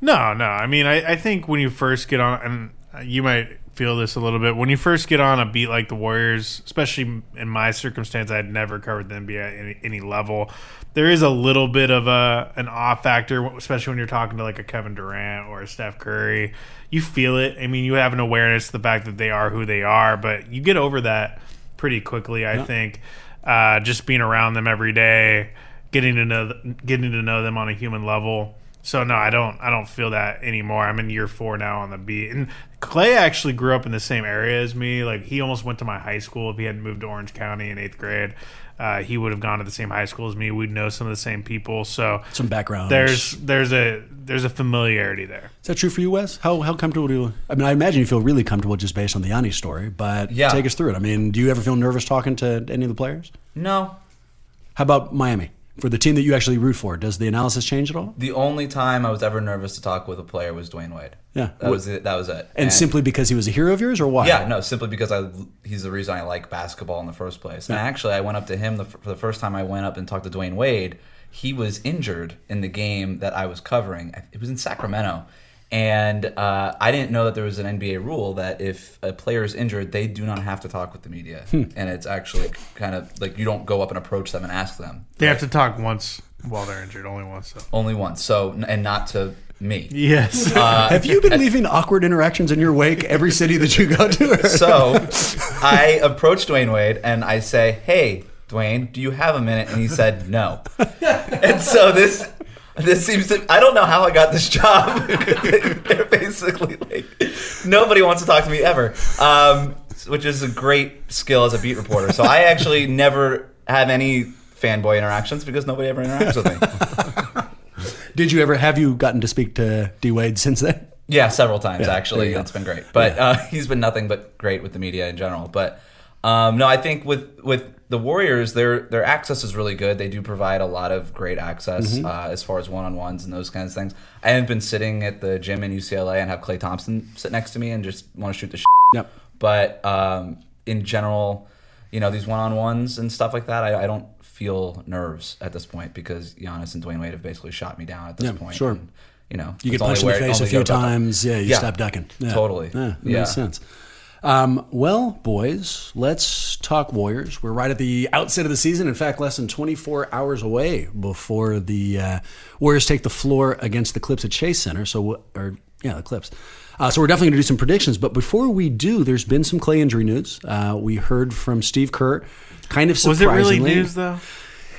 No, no. I mean, I, I think when you first get on, and you might feel this a little bit, when you first get on a beat like the Warriors, especially in my circumstance, I had never covered the NBA at any, any level. There is a little bit of a an off factor, especially when you're talking to like a Kevin Durant or a Steph Curry. You feel it. I mean, you have an awareness of the fact that they are who they are, but you get over that pretty quickly. I think uh, just being around them every day, getting to know getting to know them on a human level. So no, I don't. I don't feel that anymore. I'm in year four now on the beat, and Klay actually grew up in the same area as me. Like he almost went to my high school. If he hadn't moved to Orange County in eighth grade, uh, he would have gone to the same high school as me. We'd know some of the same people. So Some background. there's there's a there's a familiarity there. Is that true for you, Wes? How how comfortable do you? I mean, I imagine you feel really comfortable just based on the Yanni story, but Yeah. take us through it. I mean, do you ever feel nervous talking to any of the players? no. How about Miami? For the team that you actually root for, does the analysis change at all? The only time I was ever nervous to talk with a player was Dwyane Wade. Yeah. that was it. That was it. And, simply because he was a hero of yours, or why? Yeah, no, simply because I he's the reason I like basketball in the first place. And actually, I went up to him the, for the first time I went up and talked to Dwyane Wade. He was injured in the game that I was covering. It was in Sacramento. And uh, I didn't know that there was an NBA rule that if a player is injured, they do not have to talk with the media. And it's actually kind of like you don't go up and approach them and ask them. They have to talk once while they're injured, only once. Though. Only once. So, and not to me. Yes. (laughs) (laughs) Have you been leaving awkward interactions in your wake every city that you go to? (laughs) So I approached Dwyane Wade and I say, "Hey, Dwyane, do you have a minute?" And he said, "No." and so this (laughs) this seems to I don't know how I got this job. (laughs) They're basically like nobody wants to talk to me ever. Um, which is a great skill as a beat reporter. So I actually (laughs) never have any fanboy interactions because nobody ever interacts with me. Did you ever have you gotten to speak to D Wade since then? Yeah, several times Yeah, actually. It's been great, but uh, he's been nothing but great with the media in general. But um, no, I think with with the Warriors, their their access is really good. They do provide a lot of great access Mm-hmm. uh, as far as one on ones and those kinds of things. I haven't been sitting at the gym in UCLA and have Klay Thompson sit next to me and just want to shoot the. Shit. Yep. But um, in general, you know, these one on ones and stuff like that, I, I don't feel nerves at this point because Giannis and Dwyane Wade have basically shot me down at this Yeah, point. sure. And, you know, You get punched in the face a few times. Yeah, you Yeah. stop ducking. Yeah. Totally. Yeah, Yeah. makes sense. Um, well, boys, let's talk Warriors. We're right at the outset of the season. In fact, less than 24 hours away before the uh, Warriors take the floor against the Clips at Chase Center. So, or yeah, the Clips. Uh, so we're definitely going to do some predictions. But before we do, there's been some Klay injury news. Uh, we heard from Steve Kerr, kind of surprisingly. Was it really news though?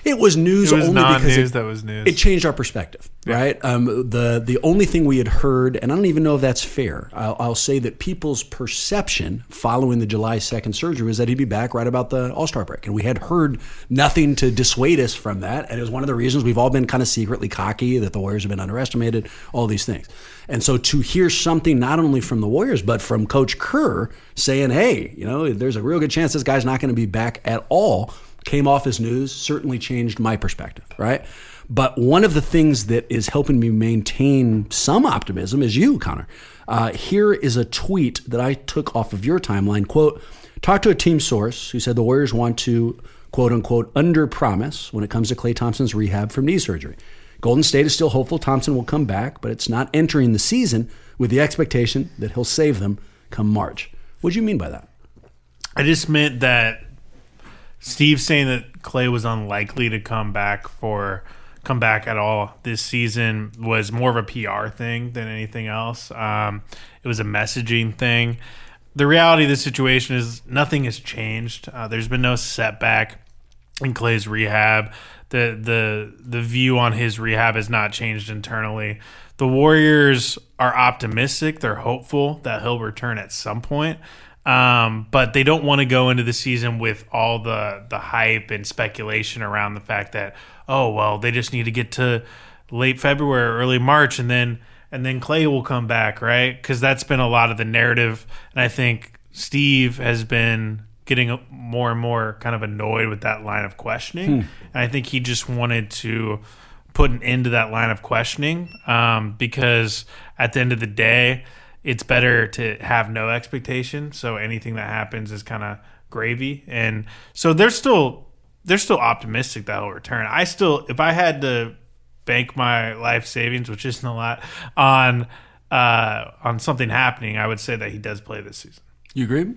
It was news It was only because it, that was news. It changed our perspective, right? Um, the the only thing we had heard, and I don't even know if that's fair. I'll, I'll say that people's perception following the July second surgery was that he'd be back right about the All Star break, and we had heard nothing to dissuade us from that. And it was one of the reasons we've all been kind of secretly cocky that the Warriors have been underestimated, all these things. And so to hear something not only from the Warriors but from Coach Kerr saying, "Hey, you know, there's a real good chance this guy's not going to be back at all." Came off as news certainly changed my perspective, right? But one of the things that is helping me maintain some optimism is you, Connor. Uh, here is a tweet that I took off of your timeline. Quote, talked to a team source who said the Warriors want to, quote unquote, under promise when it comes to Klay Thompson's rehab from knee surgery. Golden State is still hopeful Thompson will come back, but it's not entering the season with the expectation that he'll save them come March. What do you mean by that? I just meant that Steve saying that Klay was unlikely to come back for come back at all this season was more of a PR thing than anything else. Um, it was a messaging thing. The reality of the situation is nothing has changed. Uh, there's been no setback in Klay's rehab. The the the view on his rehab has not changed internally. The Warriors are optimistic. They're hopeful that he'll return at some point. Um, but they don't want to go into the season with all the the hype and speculation around the fact that oh well they just need to get to late February early March and then and then Klay will come back right? Because that's been a lot of the narrative. And I think Steve has been getting more and more kind of annoyed with that line of questioning. And I think he just wanted to put an end to that line of questioning um, because at the end of the day it's better to have no expectation. So anything that happens is kind of gravy. And so they're still they're still optimistic that he'll return. I still, if I had to bank my life savings, which isn't a lot, on uh, on something happening, I would say that he does play this season. You agree?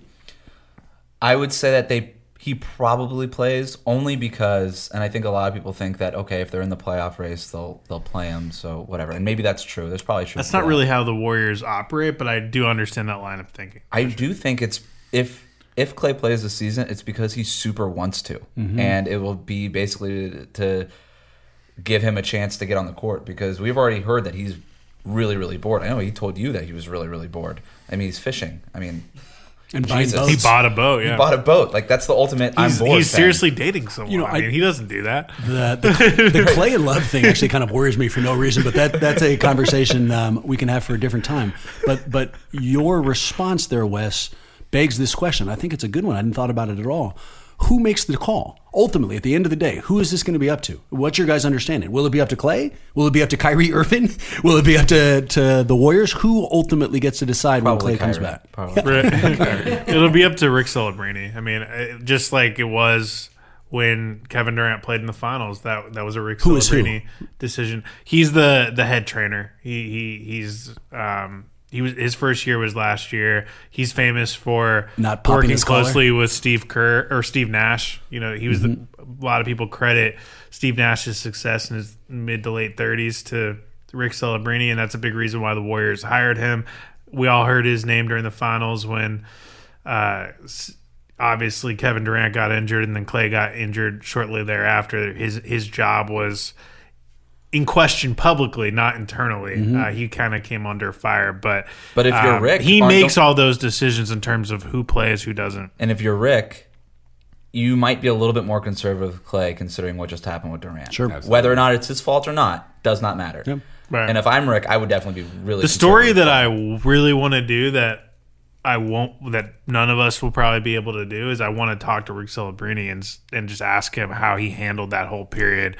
I would say that they he probably plays only because, and I think a lot of people think that okay, if they're in the playoff race, they'll they'll play him. So whatever, and maybe that's true. There's probably true. That's not really how the Warriors operate, but I do understand that line of thinking. I do think it's if if Klay plays this season, it's because he super wants to, mm-hmm. and it will be basically to, to give him a chance to get on the court because we've already heard that he's really really bored. I know he told you that he was really really bored. I mean, he's fishing. I mean, And buying Jesus. boats. He bought a boat. Yeah, he bought a boat. Like that's the ultimate. He's, I'm bored. he's fan. seriously dating someone. You know, I, I- mean, he doesn't do that. the, the, the (laughs) Klay and Love thing actually kind of worries me for no reason, but that that's a conversation um, we can have for a different time. But but your response there, Wes, begs this question. I think it's a good one. I hadn't thought about it at all. Who makes the call? Ultimately, at the end of the day, who is this going to be up to? What's your guys' understanding? Will it be up to Klay? Will it be up to Kyrie Irving? (laughs) Will it be up to, to the Warriors? Who ultimately gets to decide Probably when Klay comes back? Probably. (laughs) It'll be up to Rick Celebrini. I mean, uh, just like it was when Kevin Durant played in the finals. That that was a Rick Who is who? Celebrini decision. He's the the head trainer. He he he's um he was his first year was last year. He's famous for Not working closely with Steve Kerr or Steve Nash. You know, he was Mm-hmm. the, a lot of people credit Steve Nash's success in his mid to late 30s to Rick Celebrini, and that's a big reason why the Warriors hired him. We all heard his name during the finals when uh, obviously Kevin Durant got injured and then Klay got injured shortly thereafter. His his job was in question publicly, not internally. Uh, he kind of came under fire, but But if you're um, Rick, he aren't- makes all those decisions in terms of who plays, who doesn't. And if you're Rick, you might be a little bit more conservative with Klay, considering what just happened with Durant. Sure. Whether or not it's his fault or not does not matter. Yep. Right. And if I'm Rick, I would definitely be really. the story that I really want to do that I won't that none of us will probably be able to do is I want to talk to Rick Celebrini and and just ask him how he handled that whole period.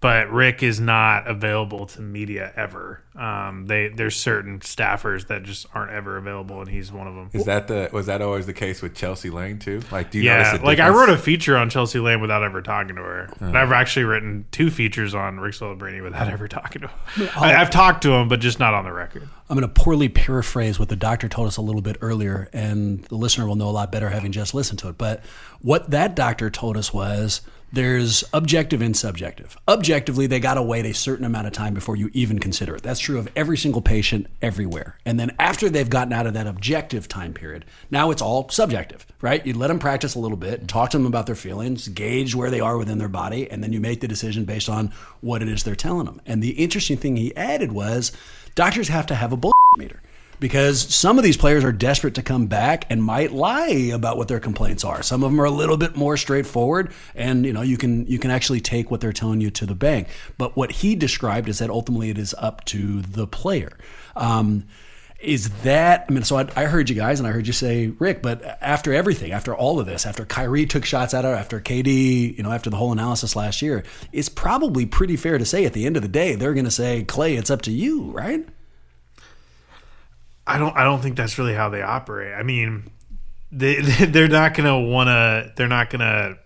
But Rick is not available to media ever. Um, they there's certain staffers that just aren't ever available, and he's one of them. Is that the was that always the case with Chelsea Lane too? Like, do you Yeah, a like I wrote a feature on Chelsea Lane without ever talking to her. And I've actually written two features on Rick Celebrini without (laughs) ever talking to him. I, I've talked to him, but just not on the record. I'm going to poorly paraphrase what the doctor told us a little bit earlier, and the listener will know a lot better having just listened to it. But what that doctor told us was there's objective and subjective. Objectively, they got to wait a certain amount of time before you even consider it. That's true of every single patient everywhere. And then after they've gotten out of that objective time period, now it's all subjective, right? You let them practice a little bit, talk to them about their feelings, gauge where they are within their body, and then you make the decision based on what it is they're telling them. And the interesting thing he added was doctors have to have a bull meter because some of these players are desperate to come back and might lie about what their complaints are. Some of them are a little bit more straightforward, and you know you can you can actually take what they're telling you to the bank. But what he described is that ultimately it is up to the player. Um, is that I mean? So I, I heard you guys, and I heard you say Rick. But after everything, after all of this, after Kyrie took shots at her, after KD, you know, after the whole analysis last year, it's probably pretty fair to say at the end of the day they're going to say, Klay, it's up to you, right? I don't. I don't think that's really how they operate. I mean, they (laughs) they're not gonna wanna. They're not gonna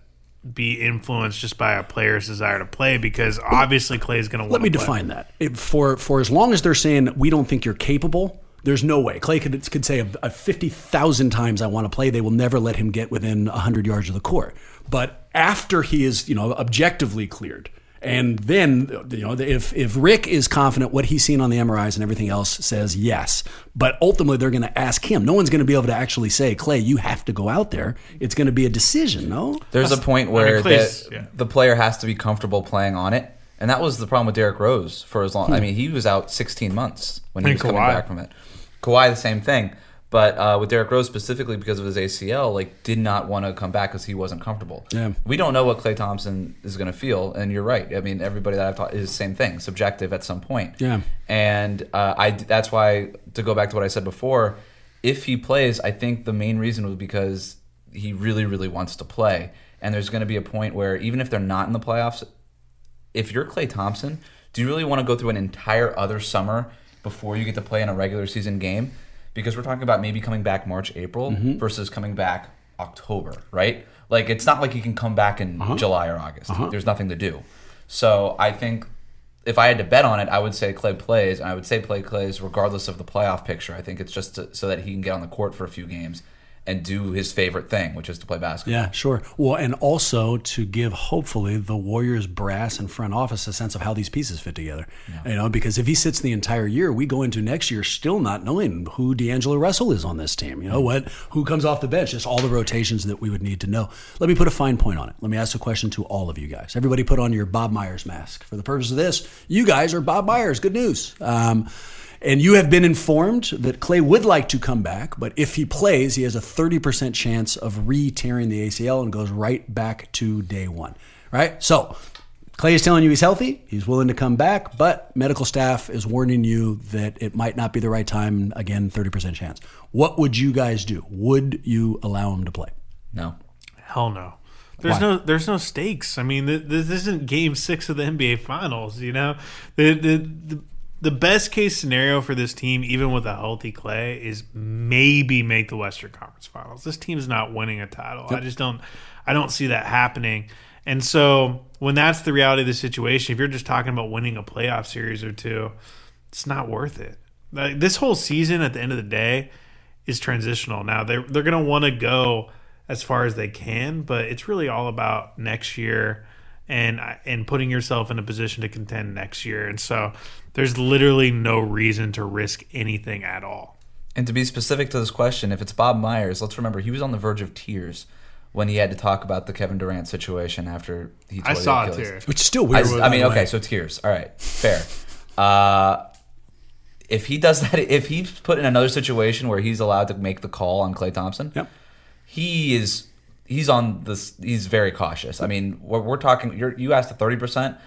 be influenced just by a player's desire to play because obviously Klay's gonna. Let me define that. It, for for as long as they're saying we don't think you're capable, there's no way Klay could could say a, a fifty thousand times I want to play. They will never let him get within hundred yards of the court. But after he is you know objectively cleared. And then, you know, if if Rick is confident, what he's seen on the MRIs and everything else says yes. But ultimately, they're going to ask him. No one's going to be able to actually say, "Klay, you have to go out there." It's going to be a decision. No, There's a point I where mean, Klay's- the, yeah. the player has to be comfortable playing on it, and that was the problem with Derrick Rose for as long. I hmm. mean, he was out 16 months when he And was coming back from it. Kawhi, the same thing, but uh, with Derrick Rose specifically because of his ACL, like did not want to come back because he wasn't comfortable. Yeah. we don't know what Klay Thompson is going to feel, and you're right. I mean, everybody that I've taught is the same thing, subjective at some point. Yeah. and uh, I that's why to go back to what I said before, if he plays, I think the main reason was because he really, really wants to play. And there's going to be a point where even if they're not in the playoffs, if you're Klay Thompson, do you really want to go through an entire other summer before you get to play in a regular season game? Because we're talking about maybe coming back March, April mm-hmm. versus coming back October, right? Like it's not like you can come back in uh-huh. July or August. Uh-huh. There's nothing to do. So I think if I had to bet on it, I would say Klay plays, and I would say Klay plays regardless of the playoff picture. I think it's just to, so that he can get on the court for a few games and do his favorite thing, which is to play basketball. Yeah, sure. Well, and also to give hopefully the Warriors brass and front office a sense of how these pieces fit together. You know, because if he sits the entire year, we go into next year still not knowing who D'Angelo Russell is on this team. You know what? Who comes off the bench? Just all the rotations that we would need to know. Let me put a fine point on it. Let me ask a question to all of you guys. Everybody, put on your Bob Myers mask for the purpose of this. You guys are Bob Myers. Good news. Um, and you have been informed that Klay would like to come back, but if he plays, he has a 30% chance of re tearing the ACL and goes right back to day one. Right? So, Klay is telling you he's healthy, he's willing to come back, but medical staff is warning you that it might not be the right time. Again, 30% chance. What would you guys do? Would you allow him to play? No. Hell no. There's Why? no there's no stakes. I mean, th- this isn't Game Six of the NBA Finals. You know, the the. the the best case scenario for this team, even with a healthy Klay, is maybe make the Western Conference Finals. This team's not winning a title. I just don't, I don't see that happening. And so when that's the reality of the situation, if you're just talking about winning a playoff series or two, it's not worth it. Like, this whole season, at the end of the day, is transitional. Now they're they're gonna want to go as far as they can, but it's really all about next year and and putting yourself in a position to contend next year. And so there's literally no reason to risk anything at all. And to be specific to this question, if it's Bob Myers, let's remember he was on the verge of tears when he had to talk about the Kevin Durant situation after he tore I the saw it Achilles. too. Which is still I, weird. I by mean, okay, way. so tears. All right, fair. Uh, if he does that, if he's put in another situation where he's allowed to make the call on Klay Thompson, Yep. he is he's on this. He's very cautious. I mean, we're, we're talking. You're, you asked the thirty percent.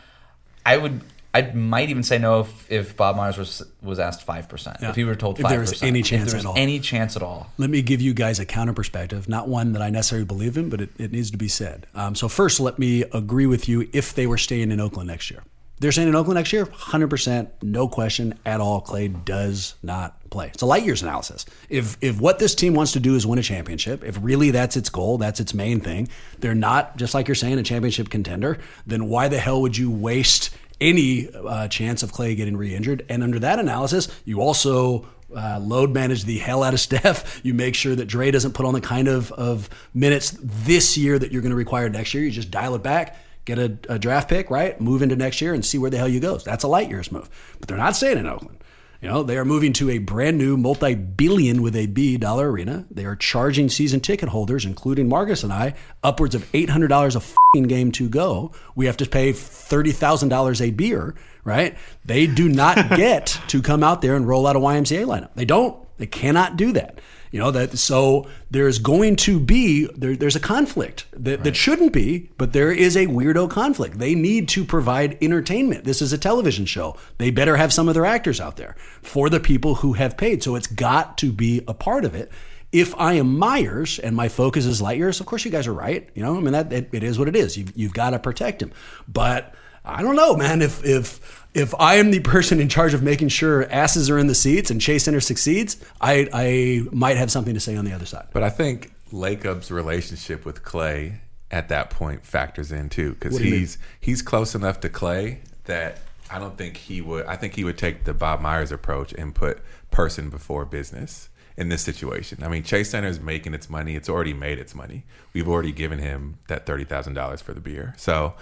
I would. I might even say no if, if Bob Myers was was asked five percent. Yeah. If he were told If five there was percent, any chance at all. any chance at all. Let me give you guys a counter perspective, not one that I necessarily believe in, but it, it needs to be said. Um, so, first, let me agree with you if they were staying in Oakland next year. They're staying in Oakland next year, 100%, no question at all. Klay does not play. It's a light years analysis. If, if what this team wants to do is win a championship, if really that's its goal, that's its main thing, they're not, just like you're saying, a championship contender, then why the hell would you waste any uh, chance of Klay getting re injured? And under that analysis, you also uh, load manage the hell out of (laughs) Steph. You make sure that Dre doesn't put on the kind of, of minutes this year that you're going to require next year. You just dial it back, get a, a draft pick, right? Move into next year and see where the hell you go. That's a light years move. But they're not staying in Oakland. You know, they are moving to a brand new multi-billion with a B dollar arena. They are charging season ticket holders, including Marcus and I, upwards of eight hundred dollars a fing game to go. We have to pay thirty thousand dollars a beer, right? They do not (laughs) get to come out there and roll out a YMCA lineup. They don't. They cannot do that. You know that so there's going to be there, there's a conflict that, that shouldn't be, but there is a weirdo conflict. They need to provide entertainment. This is a television show. They better have some of their actors out there for the people who have paid. So it's got to be a part of it. If I am Myers and my focus is light years, of course you guys are right. You know, I mean that it, it is what it is. You've, you've got to protect him. But I don't know, man. If if if I am the person in charge of making sure asses are in the seats and Chase Center succeeds, I I might have something to say on the other side. But I think Lacob's relationship with Klay at that point factors in too, because What do you mean? he's he's close enough to Klay that I don't think he would. I think he would take the Bob Myers approach and put person before business in this situation. I mean, Chase Center is making its money. It's already made its money. We've already given him that thirty thousand dollars for the beer, so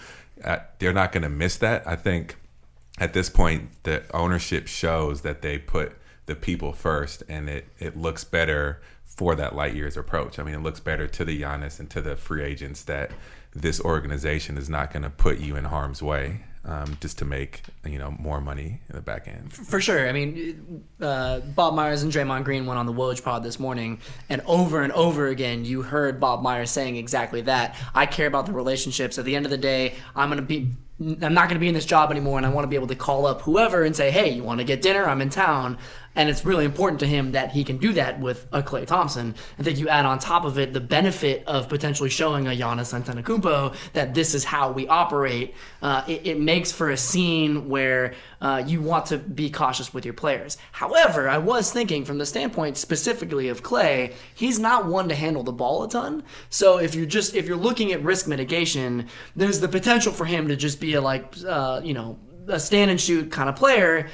uh, they're not going to miss that. I think at this point, the ownership shows that they put the people first, and it it looks better for that light years approach. I mean, it looks better to the Giannis and to the free agents that this organization is not going to put you in harm's way um, just to make you know more money in the back end. For sure. I mean, uh, Bob Myers and Draymond Green went on the Woj pod this morning, and over and over again, you heard Bob Myers saying exactly that. I care about the relationships. At the end of the day, I'm going to be. I'm not going to be in this job anymore, and I want to be able to call up whoever and say, "Hey, you want to get dinner? I'm in town." And it's really important to him that he can do that with a Klay Thompson. I think you add on top of it the benefit of potentially showing a Giannis Antetokounmpo that this is how we operate. Uh, it, it makes for a scene where uh, you want to be cautious with your players. However, I was thinking from the standpoint specifically of Klay, he's not one to handle the ball a ton. So if you're just if you're looking at risk mitigation, there's the potential for him to just be a like uh, you know a stand and shoot kind of player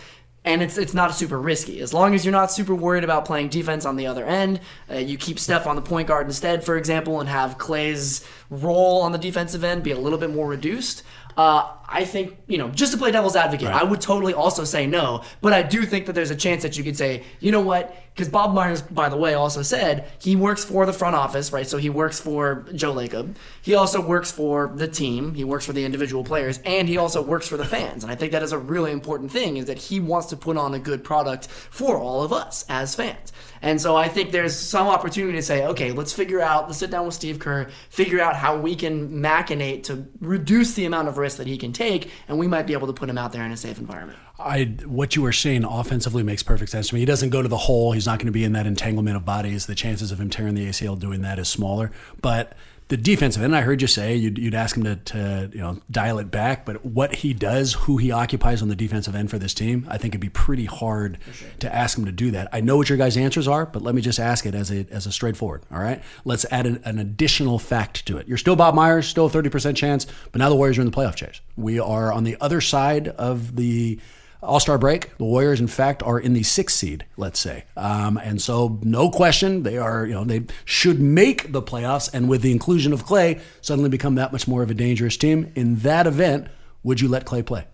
and it's it's not super risky as long as you're not super worried about playing defense on the other end. Uh, you keep Steph on the point guard instead, for example, and have Klay's role on the defensive end be a little bit more reduced. Uh, I think you know just to play devil's advocate, I would totally also say no, but I do think that there's a chance that you could say, you know what? Because Bob Myers, by the way, also said he works for the front office, right? So he works for Joe Lacob. He also works for the team. He works for the individual players, and he also works for the fans. And I think that is a really important thing is that he wants to put on a good product for all of us as fans. And so I think there's some opportunity to say, okay, let's figure out, let's sit down with Steve Kerr, figure out how we can machinate to reduce the amount of risk that he can take, and we might be able to put him out there in a safe environment. I what you were saying offensively makes perfect sense to me. He doesn't go to the hole. He's not going to be in that entanglement of bodies. The chances of him tearing the ACL doing that is smaller. But the defensive end, I heard you say you'd, you'd ask him to, to you know dial it back. But what he does, who he occupies on the defensive end for this team, I think it'd be pretty hard to ask him to do that. I know what your guys' answers are, but let me just ask it as a as a straightforward. All right, let's add an, an additional fact to it. You're still Bob Myers, still a thirty percent chance, but now the Warriors are in the playoff chase. We are on the other side of the all Star break. The Warriors, in fact, are in the sixth seed, let's say, um, and so no question they are. You know, they should make the playoffs, and with the inclusion of Klay, suddenly become that much more of a dangerous team. In that event, would you let Klay play?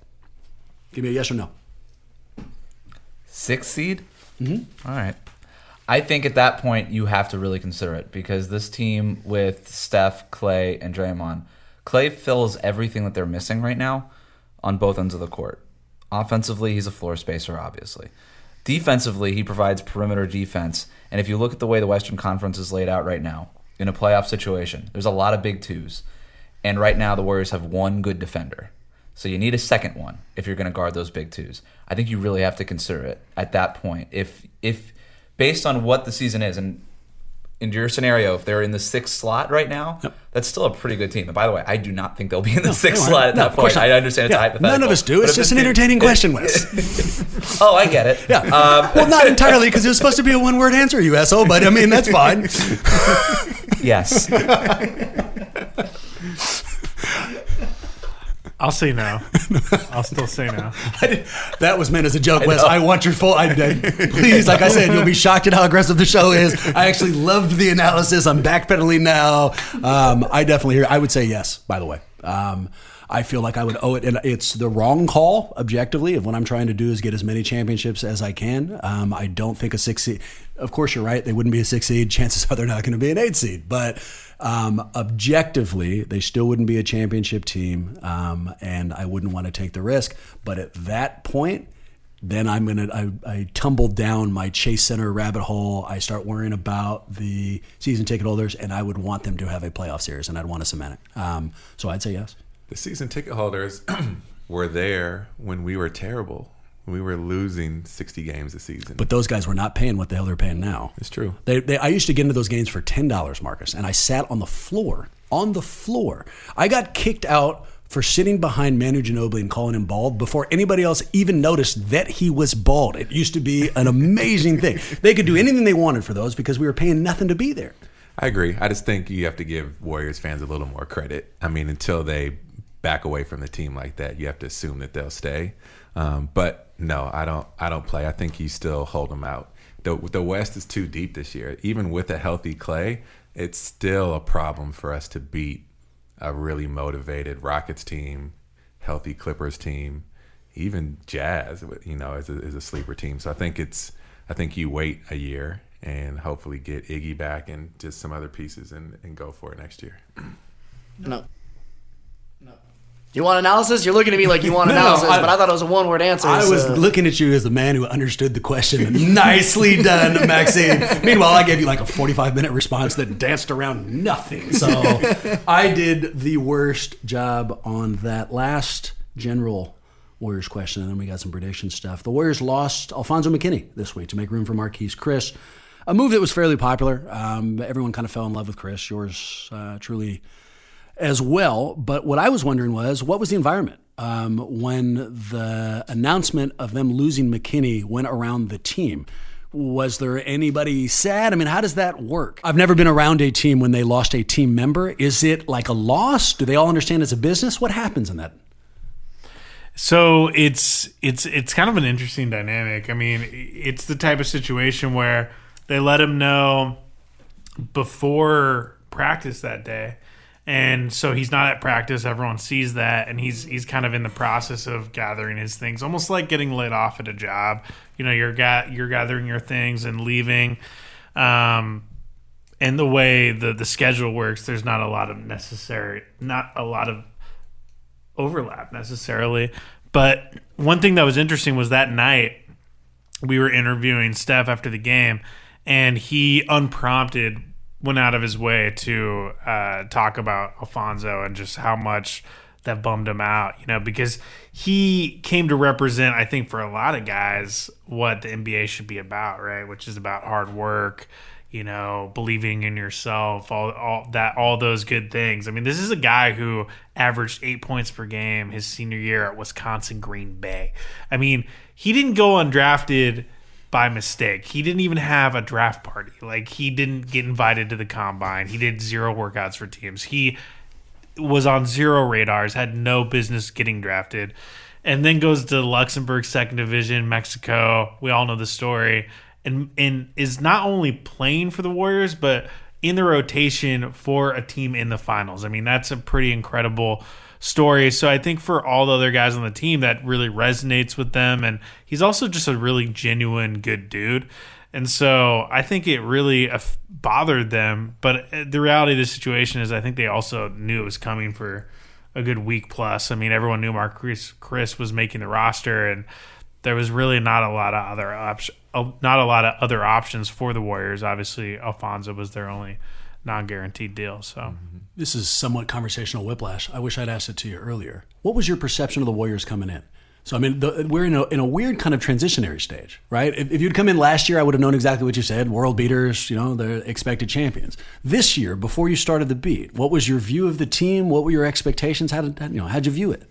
Give me a yes or no. Sixth seed. Mm-hmm. All right. I think at that point you have to really consider it because this team with Steph, Klay, and Draymond, Klay fills everything that they're missing right now on both ends of the court. Offensively, he's a floor spacer, obviously. Defensively, he provides perimeter defense. And if you look at the way the Western Conference is laid out right now, in a playoff situation, there's a lot of big twos. And right now, the Warriors have one good defender. So you need a second one if you're going to guard those big twos. I think you really have to consider it at that point. If if based on what the season is, and in your scenario, if they're in the sixth slot right now, that's still a pretty good team. And by the way, I do not think they'll be in the sixth no, slot at no, that of course point. I understand it's Yeah, a hypothetical. none of us do. It's just an team- entertaining (laughs) question, Wes. oh, I get it. Yeah. Um, well, not (laughs) entirely because it was supposed to be a one word answer, you asshole, but I mean, that's fine. (laughs) yes. I'll say no. (laughs) I'll still say no. That was meant as a joke, Wes. know. I want your full. I, I- please, like I said, you'll be shocked at how aggressive the show is. I actually loved the analysis. I'm backpedaling now. Um, I definitely hear. I would say yes. By the way, um, I feel like I would owe it, and it's the wrong call objectively. Of what I'm trying to do is get as many championships as I can. Um, I don't think a six seed. Of course, you're right. They wouldn't be a six seed. Chances are they're not going to be an eight seed. But um, objectively, they still wouldn't be a championship team, um, and I wouldn't want to take the risk. But at that point, then I'm gonna I, I tumble down my Chase Center rabbit hole. I start worrying about the season ticket holders, and I would want them to have a playoff series, and I'd want to cement it. Um, so I'd say yes. The season ticket holders (clears throat) were there when we were terrible. We were losing 60 games a season. But those guys were not paying what the hell they're paying now. It's true. They, they, I used to get into those games for ten dollars, Marcus, and I sat on the floor. On the floor, I got kicked out for sitting behind Manu Ginobili and calling him bald before anybody else even noticed that he was bald. It used to be an amazing thing. They could do anything they wanted for those because we were paying nothing to be there. I agree. I just think you have to give Warriors fans a little more credit. I mean, until they back away from the team like that, you have to assume that they'll stay. Um, but no, I don't. I don't play. I think you still hold them out. The the West is too deep this year. Even with a healthy Klay, it's still a problem for us to beat a really motivated Rockets team, healthy Clippers team, even Jazz. You know, is a, is a sleeper team. So I think it's. I think you wait a year and hopefully get Iggy back and just some other pieces and, and go for it next year. No. You want analysis? You're looking at me like you want (laughs) No, analysis, I- but I thought it was a one word answer. I was looking at you as the man who understood the question. (laughs) Nicely done, Maxine. Meanwhile, I gave you like a 45 minute response that danced around nothing. So (laughs) I did the worst job on that last general Warriors question, and then we got some prediction stuff. The Warriors lost Alfonzo McKinnie this week to make room for Marquese Chriss. A move that was fairly popular. Um, everyone kind of fell in love with Chriss. Yours uh, truly as well. But what I was wondering was, what was the environment um, when the announcement of them losing McKinnie went around the team? Was there anybody sad? I mean, how does that work? I've never been around a team when they lost a team member. Is it like a loss? Do they all understand it's a business? What happens in that? So it's it's it's kind of an interesting dynamic. I mean, it's the type of situation where they let him know before practice that day. And so he's not at practice. Everyone sees that, and he's he's kind of in the process of gathering his things, almost like getting laid off at a job. You know, you're ga- you're gathering your things and leaving. Um, and the way the the schedule works, there's not a lot of necessary, not a lot of overlap necessarily. But one thing that was interesting was that night we were interviewing Steph after the game, and he unprompted went out of his way to uh, talk about Alfonzo and just how much that bummed him out, you know, because he came to represent, I think, for a lot of guys, what the NBA should be about, right? Which is about hard work, you know, believing in yourself, all, all that, all those good things. I mean, this is a guy who averaged eight points per game his senior year at Wisconsin Green Bay. I mean, he didn't go undrafted by mistake. He didn't even have a draft party. Like he didn't get invited to the combine. He did zero workouts for teams. He was on zero radars, had no business getting drafted, and then goes to Luxembourg second division, Mexico. We all know the story. And and is not only playing for the Warriors, but in the rotation for a team in the finals. I mean, that's a pretty incredible story. So I think for all the other guys on the team, that really resonates with them. And he's also just a really genuine, good dude. And so I think it really bothered them. But uh, the reality of the situation is, I think they also knew it was coming for a good week plus. I mean, everyone knew Mark Chriss, Chriss was making the roster, and there was really not a lot of other options. Not a lot of other options for the Warriors. Obviously, Alfonzo was their only non-guaranteed deal. So This is somewhat conversational whiplash. I wish I'd asked it to you earlier. What was your perception of the Warriors coming in? So I mean, the, we're in a, in a weird kind of transitionary stage, right? If, if you'd come in last year, I would have known exactly what you said: world beaters, you know, the expected champions. This year, before you started the beat, what was your view of the team? What were your expectations? How did you know? How'd you view it?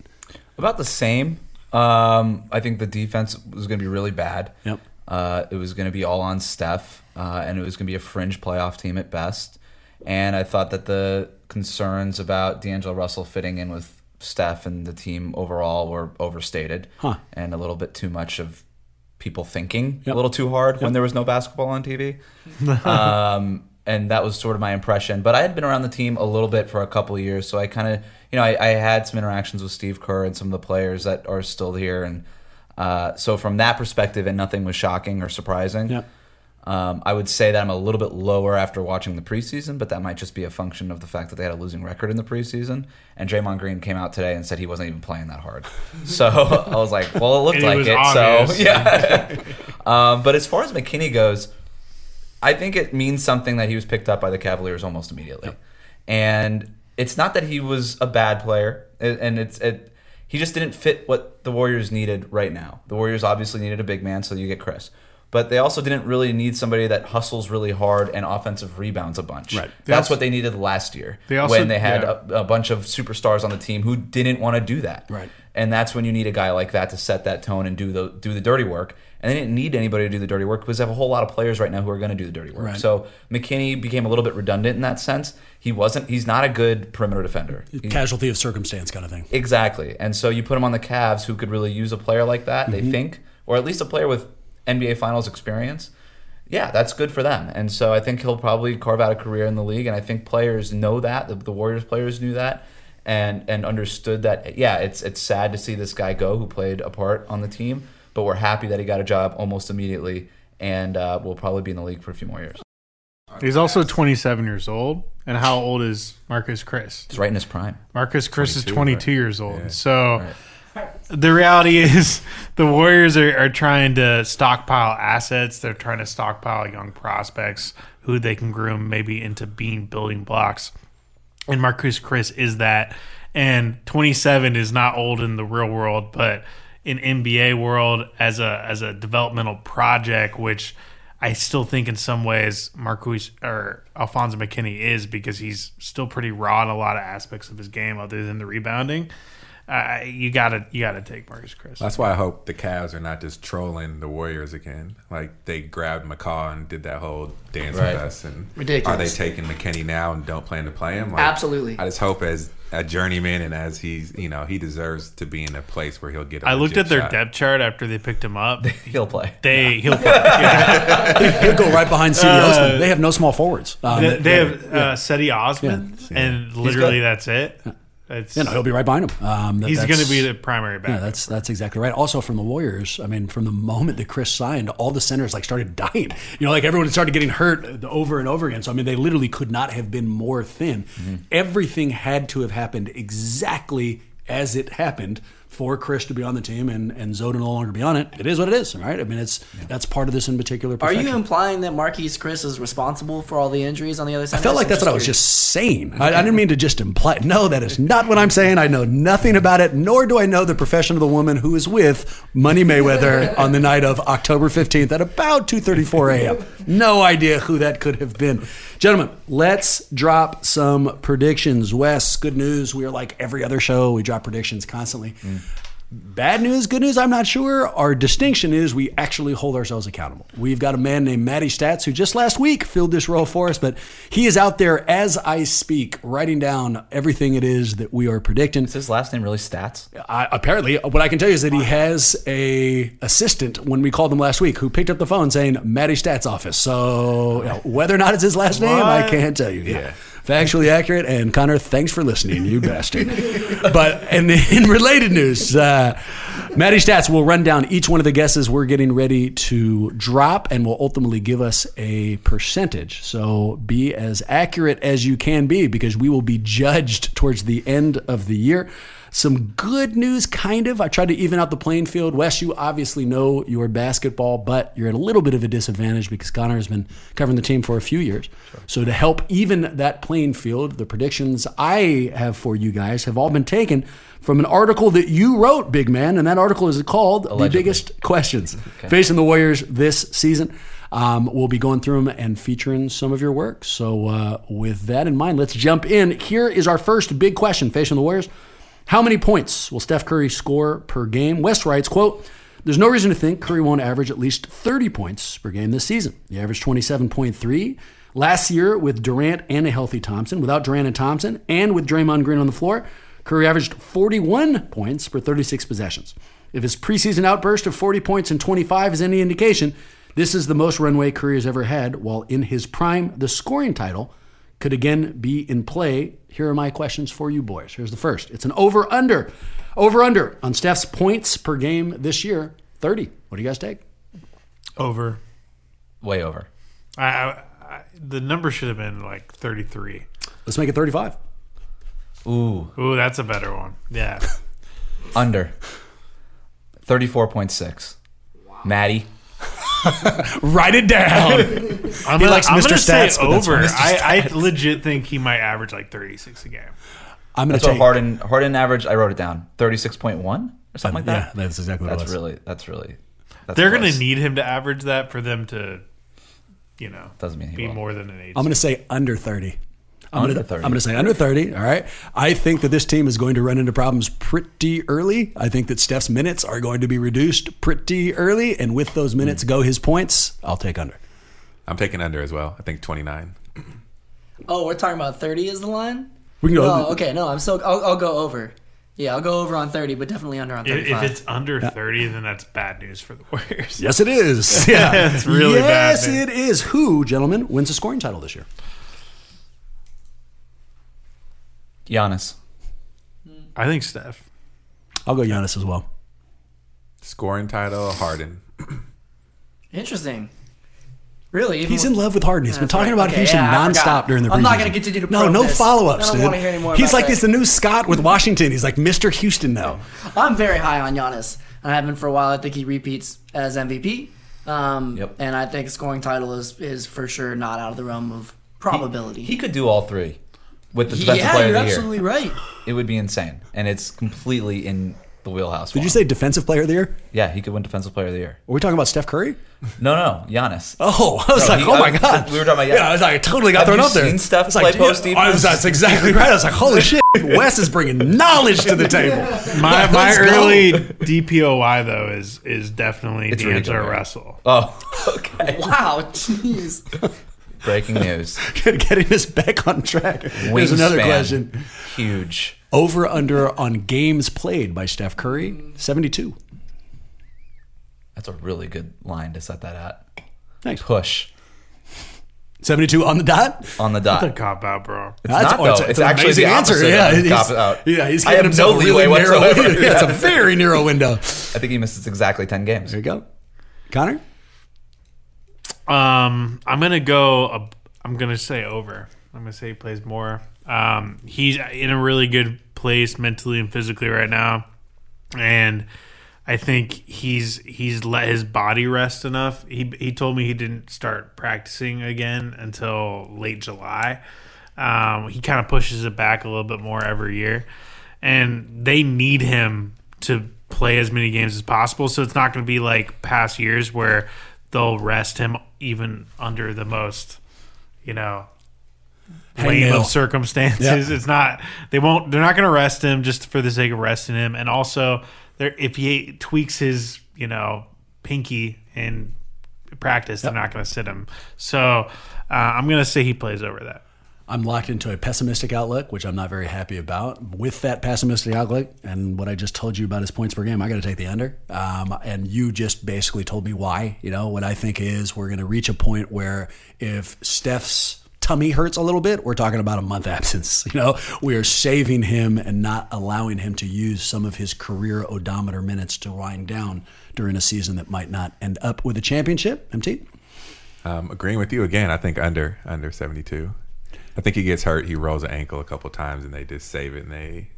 About the same. Um, I think the defense was going to be really bad. Yep. Uh, it was going to be all on Steph, uh, and it was going to be a fringe playoff team at best. And I thought that the concerns about D'Angelo Russell fitting in with Steph and the team overall were overstated, Huh. and a little bit too much of people thinking Yep. a little too hard when there was no basketball on TV. (laughs) um, and that was sort of my impression. But I had been around the team a little bit for a couple of years, so I kind of, you know, I, I had some interactions with Steve Kerr and some of the players that are still here, and uh, so from that perspective, and nothing was shocking or surprising. Yep. Um, I would say that I'm a little bit lower after watching the preseason, but that might just be a function of the fact that they had a losing record in the preseason. And Draymond Green came out today and said he wasn't even playing that hard. (laughs) So I was like, well, it looked it like was it. obvious. So yeah. (laughs) um, but as far as McKinnie goes, I think it means something that he was picked up by the Cavaliers almost immediately. And it's not that he was a bad player, and it's it. He just didn't fit what the Warriors needed right now. The Warriors obviously needed a big man, so you get Chriss. But they also didn't really need somebody that hustles really hard and offensive rebounds a bunch. Right. They That's also- what they needed last year They also- when they had yeah. a, a bunch of superstars on the team who didn't want to do that. Right. And that's when you need a guy like that to set that tone and do the do the dirty work. And they didn't need anybody to do the dirty work because they have a whole lot of players right now who are going to do the dirty work. Right. So McKinnie became a little bit redundant in that sense. He wasn't. He's not a good perimeter defender. He- Casualty of circumstance kind of thing. Exactly. And so you put him on the Cavs who could really use a player like that, Mm-hmm. they think, or at least a player with NBA finals experience. Yeah, that's good for them. And so I think he'll probably carve out a career in the league and I think players know that. The, the Warriors players knew that and and understood that yeah, it's it's sad to see this guy go who played a part on the team, but we're happy that he got a job almost immediately and uh, will probably be in the league for a few more years. he's also 27 years old. And how old is Marcus Chriss? He's right in his prime. Marcus Chriss is 22, 22 right? years old. Yeah. So the reality is (laughs) the Warriors are, are trying to stockpile assets. They're trying to stockpile young prospects who they can groom maybe into being building blocks. And Marcus Chriss is that. And 27 is not old in the real world, but in NBA world as a as a developmental project, which I still think in some ways Marcus or Alfonzo McKinnie is because he's still pretty raw in a lot of aspects of his game other than the rebounding. Uh, you gotta you gotta take Marcus Chriss. That's why I hope the Cavs are not just trolling the Warriors again. Like they grabbed McCaw and did that whole dance Right. with us. And Ridiculous. Are they taking McKinnie now and don't plan to play him? Like, Absolutely. I just hope as a journeyman and as he's, you know, he deserves to be in a place where he'll get. I I looked at their depth chart after they picked him up. (laughs) He'll play. They he'll (laughs) yeah. He'll go right behind Cedi Osman. They have no small forwards. Um, they, they have uh, Cedi Osman, and literally that's it. It's, you know, he'll be right behind him. Um, that- he's going to be the primary back. Yeah, that's that's exactly right. Also, from the Warriors, I mean, from the moment that Chriss signed, all the centers like started (laughs) dying. You know, like everyone started getting hurt over and over again. So I mean, they literally could not have been more thin. Everything had to have happened exactly as it happened for Chriss to be on the team and and Zoe to no longer be on it. It is what it is, right? I mean, it's that's part of this in particular. Are you implying that Marquese Chriss is responsible for all the injuries on the other side? I felt like that's what I was just saying. I, I didn't mean to just imply. No, that is not what I'm saying. I know nothing about it, nor do I know the profession of the woman who is with Money Mayweather (laughs) on the night of October 15th at about 2:34 a.m. No idea who that could have been. Gentlemen, let's drop some predictions. Wes, good news. We are like every other show. We drop predictions constantly. Bad news, good news, I'm not sure. Our distinction is we actually hold ourselves accountable. We've got a man named Matty Stats who just last week filled this role for us, but he is out there as I speak, writing down everything it is that we are predicting. Is his last name really Stats? I, apparently, what I can tell you is that he has a assistant when we called him last week who picked up the phone saying Matty Stats office. So you know, whether or not it's his last name, I can't tell you. Yeah. Factually accurate. And Connor, thanks for listening, you bastard. (laughs) But and in (laughs) related news, uh, Maddie Stats will run down each one of the guesses we're getting ready to drop, and will ultimately give us a percentage. So be as accurate as you can be, because we will be judged towards the end of the year. Some good news, kind of. I tried to even out the playing field. Wes, you obviously know your basketball, but you're at a little bit of a disadvantage because Connor has been covering the team for a few years. So to help even that playing field, the predictions I have for you guys have all been taken from an article that you wrote, big man, and that article is called "The Biggest Questions Facing the Warriors This Season." Um, we'll be going through them and featuring some of your work. So, uh, with that in mind, let's jump in. Here is our first big question facing the Warriors. How many points will Steph Curry score per game? West writes, quote, there's no reason to think Curry won't average at least 30 points per game this season. He averaged 27.3 last year with Durant and a healthy Thompson. Without Durant and Thompson, and with Draymond Green on the floor, Curry averaged 41 points per 36 possessions. If his preseason outburst of 40 points and 25 is any indication, this is the most runway Curry has ever had while in his prime. The scoring title could again be in play. Here are my questions for you boys. Here's the first. It's an over under. Over under on Steph's points per game this year 30. What do you guys take? Over. Way over. I, I, I the number should have been like 33. Let's make it 35. Ooh, Ooh, that's a better one. Yeah. (laughs) under. Thirty-four point six. Maddie. (laughs) Write it down. Um, (laughs) I'm He gonna, likes I'm Mr. gonna say Stats, but over. what Mr. I, I legit think he might average like 36 a game. I'm going That's to what take. Harden Harden average. I wrote it down. Thirty-six point one or something like that. yeah, that. that's exactly what That's it really. That's really. That's They're going to need him to average that for them to, you know, Doesn't mean he be will. more than an eight. I'm going to say under 30. I'm Under gonna, 30. I'm going to say under 30. All right. I think that this team is going to run into problems pretty early. I think that Steph's minutes are going to be reduced pretty early. And with those minutes go his points, I'll take under. I'm taking under as well. I think 29. Oh, we're talking about 30 is the line? We can go. No, okay, no, I'm still. I'll, I'll go over. Yeah, I'll go over on 30, but definitely under on if, 35. if it's under 30, then that's bad news for the Warriors. Yes, it is. (laughs) Yeah, It's really bad Yes, it is. Who, gentlemen, wins the scoring title this year? Giannis. I think Steph. I'll go Giannis as well. Scoring title, Harden. Interesting. Really? Even He's with- in love with Harden. He's been That's talking right. about Okay, Houston yeah, I nonstop during the preseason. I'm not gonna continue to No, probe no this. follow ups, I don't dude. wanna hear any more He's about like that. he's the new Scott with Washington. He's like Mr. Houston now. I'm very high on Giannis. and I have been for a while. I think he repeats as MVP. Um, Yep. And I think scoring title is is for sure not out of the realm of probability. He could do all three with the defensive yeah, player you're of the year. absolutely right. It would be insane, and it's completely in the wheelhouse. for Did you him. say defensive player of the year? Yeah, he could win defensive player of the year. Are we talking about Steph Curry? No, no, Giannis. (laughs) Oh, I was No, like, he- oh my I- god. we were talking about- yeah. I was like, I totally got Have thrown you up there. seen Steph I was like, play post yeah, I was- defense? That's exactly right. I was like, holy shit. (laughs) Wes is bringing knowledge to the table. My my Let's go. early DPOY though is is definitely It's really D'Angelo good. Russell. Oh, (laughs) okay. Wow, jeez. Breaking (laughs) news. Getting us back on track. Here's another question. Huge. Over under on games played by Steph Curry, 72. That's a really good line to set that at. Thanks. Push 72 on the dot? on the That's a dot. cop out, bro. It's That's- not oh, though. it's- It's, it's actually the answer. opposite Yeah, he's- cop out. Yeah, he's I giving have himself no a really leeway narrow whatsoever. window. Yeah, it's a (laughs) very narrow window. I think he misses exactly ten games. There you go. Connor? Um, I'm gonna go. Uh, I'm gonna say over. I'm gonna say he plays more. Um, he's in a really good place mentally and physically right now, and I think he's he's let his body rest enough. He he told me he didn't start practicing again until late July. Um, he kind of pushes it back a little bit more every year, and they need him to play as many games as possible. So it's not going to be like past years where they'll rest him even under the most, you know, lame of circumstances. Yeah. It's not they won't they're not going to arrest him just for the sake of arresting him. And also, there if he tweaks his you know pinky in practice, they're not going to sit him. So uh, I'm going to say he plays over that. I'm locked into a pessimistic outlook, which I'm not very happy about. With that pessimistic outlook and what I just told you about his points per game, I got to take the under. Um, and you just basically told me why. You know, what I think is we're going to reach a point where if Steph's tummy hurts a little bit, we're talking about a month (laughs) absence. You know, we are saving him and not allowing him to use some of his career odometer minutes to wind down during a season that might not end up with a championship. MT. Um, agreeing with you again. I think under under seventy two. I think he gets hurt. He rolls an ankle a couple times, and they just save it, and they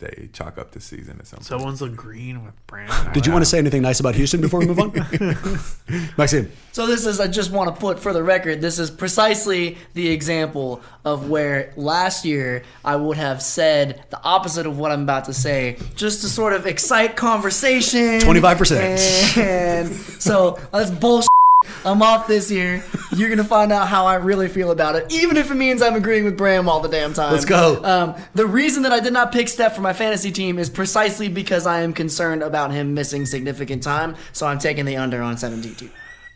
they chalk up the season at some point. Someone's green with Brandon. Did you want to say anything nice about Houston before we move on? (laughs) Maxime. So this is I just want to put for the record this is precisely the example of where last year I would have said the opposite of what I'm about to say just to sort of excite conversation 25%. and so that's bullshit I'm off this year. You're gonna find out how I really feel about it, even if it means I'm agreeing with Bram all the damn time. Let's go. Um, the reason that I did not pick Steph for my fantasy team is precisely because I am concerned about him missing significant time. So I'm taking the under on 72.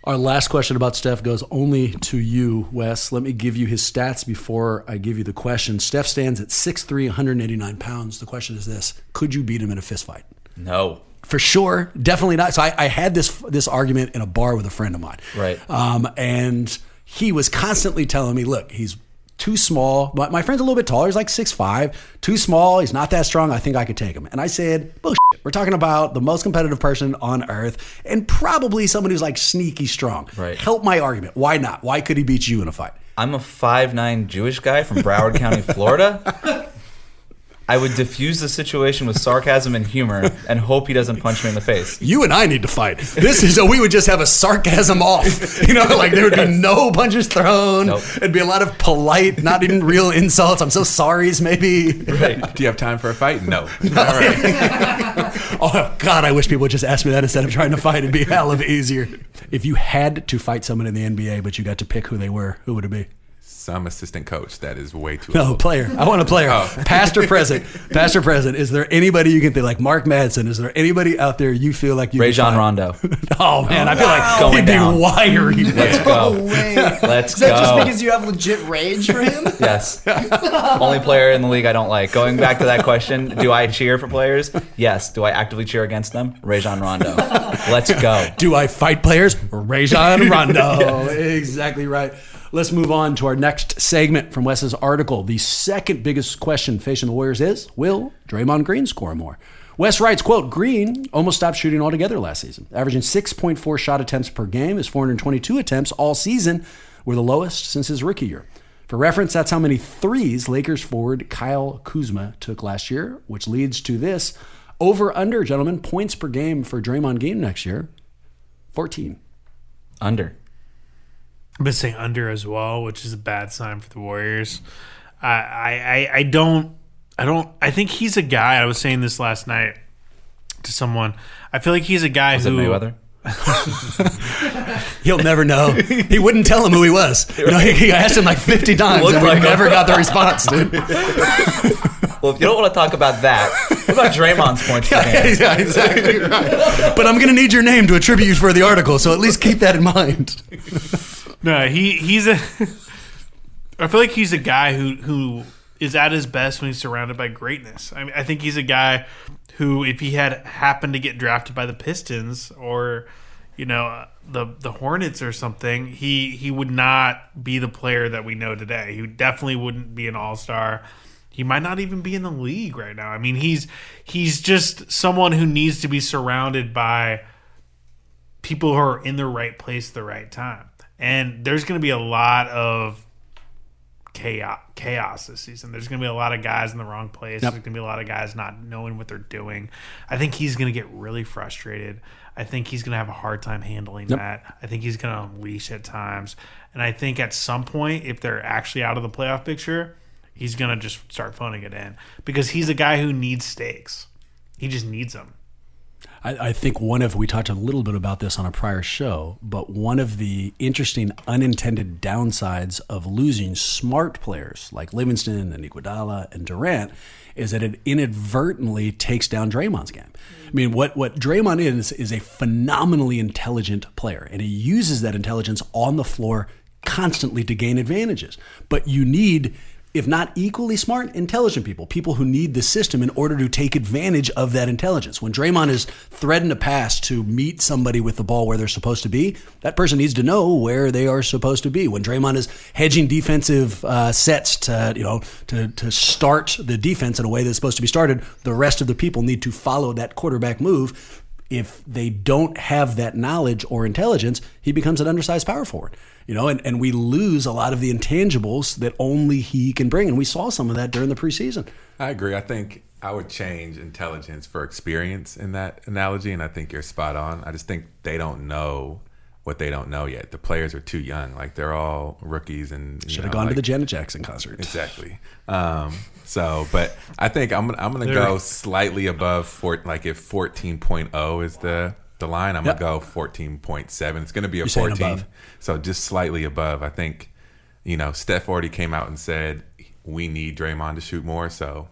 Our last question about Steph goes only to you, Wes. Let me give you his stats before I give you the question. Steph stands at 6'3", 189 pounds. The question is this: Could you beat him in a fist fight? No. For sure, definitely not. So I, I had this this argument in a bar with a friend of mine, Right. Um, and he was constantly telling me, "Look, he's too small. My, my friend's a little bit taller. He's like six five. Too small. He's not that strong. I think I could take him." And I said, "Bullshit. We're talking about the most competitive person on earth, and probably someone who's like sneaky strong. Right. Help my argument. Why not? Why could he beat you in a fight? I'm a five nine Jewish guy from Broward County, Florida. (laughs) I would diffuse the situation with sarcasm and humor and hope he doesn't punch me in the face. You and I need to fight. This is a, we would just have a sarcasm off. You know, like there would be no punches thrown. Nope. It'd be a lot of polite, not even real insults. I'm so sorry's maybe. Right. Do you have time for a fight? No. (laughs) All right. (laughs) Oh God, I wish people would just ask me that instead of trying to fight. It'd be a hell of easier. If you had to fight someone in the NBA, but you got to pick who they were, who would it be? Some assistant coach that is way too. No, old. player. I want a player. Oh. (laughs) Past or present. Past or present. Is there anybody you can think like Mark Madsen? Is there anybody out there you feel like you could Rajon? Rondo. (laughs) Oh man, I feel like Going he'd down. be wiry. Let's No go. way. (laughs) Let's go. Is that just because you have legit rage for him? Yes. Only player in the league I don't like. Going back to that question, do I cheer for players? Yes. Do I actively cheer against them? Rajon Rondo. Let's go. Do I fight players? Rajon Rondo. Exactly right. Let's move on to our next segment from Wes's article. The second biggest question facing the Warriors is Will Draymond Green score more? Wes writes, quote, Green almost stopped shooting altogether last season, averaging 6.4 shot attempts per game. His 422 attempts all season were the lowest since his rookie year. For reference, that's how many threes Lakers forward Kyle Kuzma took last year, which leads to this over under, gentlemen, points per game for Draymond Green next year 14. Under. I've been saying under as well, which is a bad sign for the Warriors. I, I, I, I don't, I don't. I think he's a guy. I was saying this last night to someone. I feel like he's a guy Is it who Mayweather? (laughs) He'll never know. He wouldn't tell him who he was. You know, he, he asked him like 50 times Looked and we like him. never got the response, dude. (laughs) Well, if you don't want to talk about that, what about Draymond's points per game? (laughs) yeah, exactly right. But I'm going to need your name to attribute you for the article, so at least keep that in mind. No, he he's a. (laughs) I feel like he's a guy who who is at his best when he's surrounded by greatness. I mean, I think he's a guy who, if he had happened to get drafted by the Pistons or you know the the Hornets or something, he he would not be the player that we know today. He definitely wouldn't be an All Star. He might not even be in the league right now. I mean, he's he's just someone who needs to be surrounded by people who are in the right place at the right time. And there's going to be a lot of chaos, chaos this season. There's going to be a lot of guys in the wrong place. Yep. There's going to be a lot of guys not knowing what they're doing. I think he's going to get really frustrated. I think he's going to have a hard time handling Yep. that. I think he's going to unleash at times. And I think at some point, if they're actually out of the playoff picture, he's going to just start phoning it in because he's a guy who needs stakes. He just needs them. I, I think one of we talked a little bit about this on a prior show, but one of the interesting unintended downsides of losing smart players like Livingston and Iguodala and Durant is that it inadvertently takes down Draymond's game. I mean, what what Draymond is is a phenomenally intelligent player, and he uses that intelligence on the floor constantly to gain advantages. But you need if not equally smart, intelligent people, people who need the system in order to take advantage of that intelligence. When Draymond is threading a pass to meet somebody with the ball where they're supposed to be, that person needs to know where they are supposed to be. When Draymond is hedging defensive uh, sets to, you know, to, to start the defense in a way that's supposed to be started, the rest of the people need to follow that quarterback move. If they don't have that knowledge or intelligence, he becomes an undersized power forward you know, and, and we lose a lot of the intangibles that only he can bring. And we saw some of that during the preseason. I agree. I think I would change intelligence for experience in that analogy, and I think you're spot on. I just think they don't know what they don't know yet. The players are too young; like they're all rookies, and should have gone like, to the Janet Jackson concert. Exactly. Um, so, but I think I'm I'm going to go slightly above four, like if 14.0 is the the line, I'm yep. gonna go 14.7. It's gonna be a You're 14, so just slightly above. I think, you know, Steph already came out and said we need Draymond to shoot more. So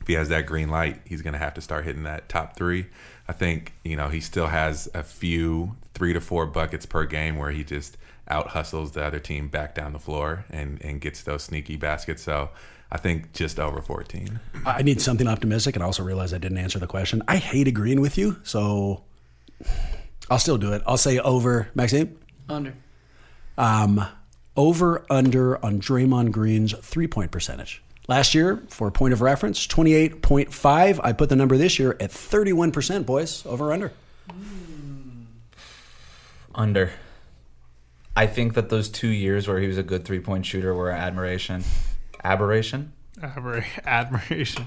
if he has that green light, he's gonna have to start hitting that top three. I think you know he still has a few three to four buckets per game where he just out hustles the other team back down the floor and and gets those sneaky baskets. So. I think just over 14. I need something optimistic, and I also realize I didn't answer the question. I hate agreeing with you, so I'll still do it. I'll say over. Maxime? Under. Um, over under on Draymond Green's three point percentage. Last year, for a point of reference, 28.5. I put the number this year at 31%, boys. Over under. Under. I think that those two years where he was a good three point shooter were admiration. Aberration? (laughs) admiration.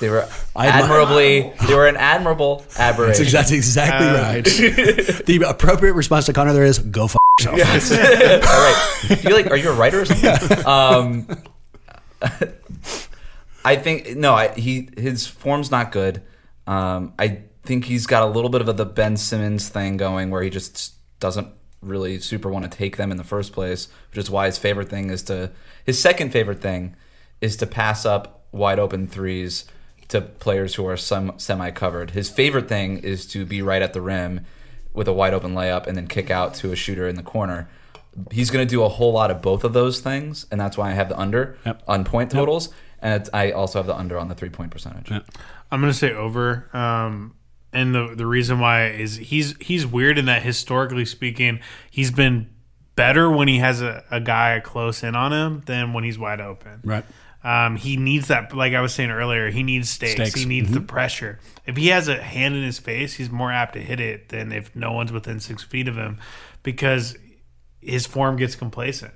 They were admirably. They were an admirable aberration. That's, exactly uh, right. (laughs) the appropriate response to Connor there is go f yourself. Yes. All right. You like? Are you a writer or something? Um, (laughs) I think no. I, he his form's not good. Um, I think he's got a little bit of the Ben Simmons thing going, where he just doesn't really super want to take them in the first place, which is why his favorite thing is to his second favorite thing is to pass up wide open threes to players who are some semi covered. His favorite thing is to be right at the rim with a wide open layup and then kick out to a shooter in the corner. He's going to do a whole lot of both of those things, and that's why I have the under yep. on point totals, yep. and I also have the under on the three point percentage. Yep. I'm going to say over. Um, and the the reason why is he's he's weird in that historically speaking, he's been better when he has a, a guy close in on him than when he's wide open. Right. Um, he needs that, like I was saying earlier, he needs stakes. stakes. He needs mm-hmm. the pressure. If he has a hand in his face, he's more apt to hit it than if no one's within six feet of him because his form gets complacent.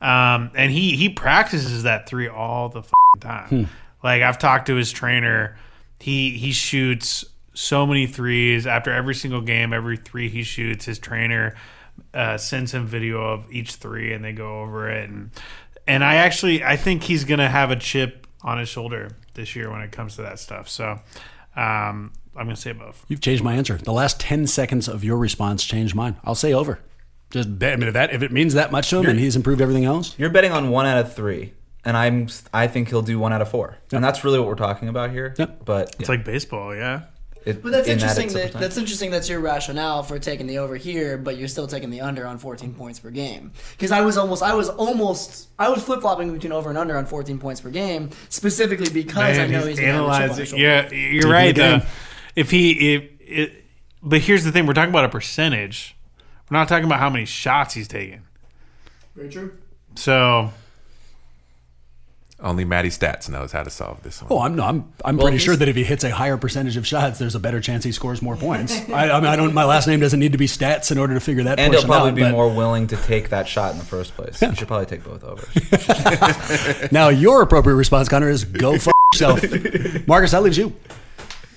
Um, and he he practices that three all the time. Hmm. Like I've talked to his trainer, he he shoots so many threes after every single game. Every three he shoots, his trainer uh, sends him video of each three, and they go over it. And and I actually I think he's gonna have a chip on his shoulder this year when it comes to that stuff. So um, I'm gonna say above. You've changed my answer. The last ten seconds of your response changed mine. I'll say over. Just I mean, if that if it means that much to him you're, and he's improved everything else. You're betting on one out of three. And I'm, I think he'll do one out of four, yep. and that's really what we're talking about here. Yep. But it's like baseball, yeah. It, but that's in interesting. That, that that's interesting. That's your rationale for taking the over here, but you're still taking the under on 14 points per game. Because I was almost, I was almost, I was flip flopping between over and under on 14 points per game, specifically because Man, I know he's, he's analyzing. Yeah, you're right. Though. If he, if it, but here's the thing: we're talking about a percentage. We're not talking about how many shots he's taking. Very true. So only Matty Stats knows how to solve this one. Oh, I'm I'm I'm well, pretty sure that if he hits a higher percentage of shots, there's a better chance he scores more points. I, I, mean, I don't. My last name doesn't need to be Stats in order to figure that. And he'll probably out, be but, more willing to take that shot in the first place. Yeah. You should probably take both overs. (laughs) now, your appropriate response, Connor, is go f- yourself. Marcus, that leaves you.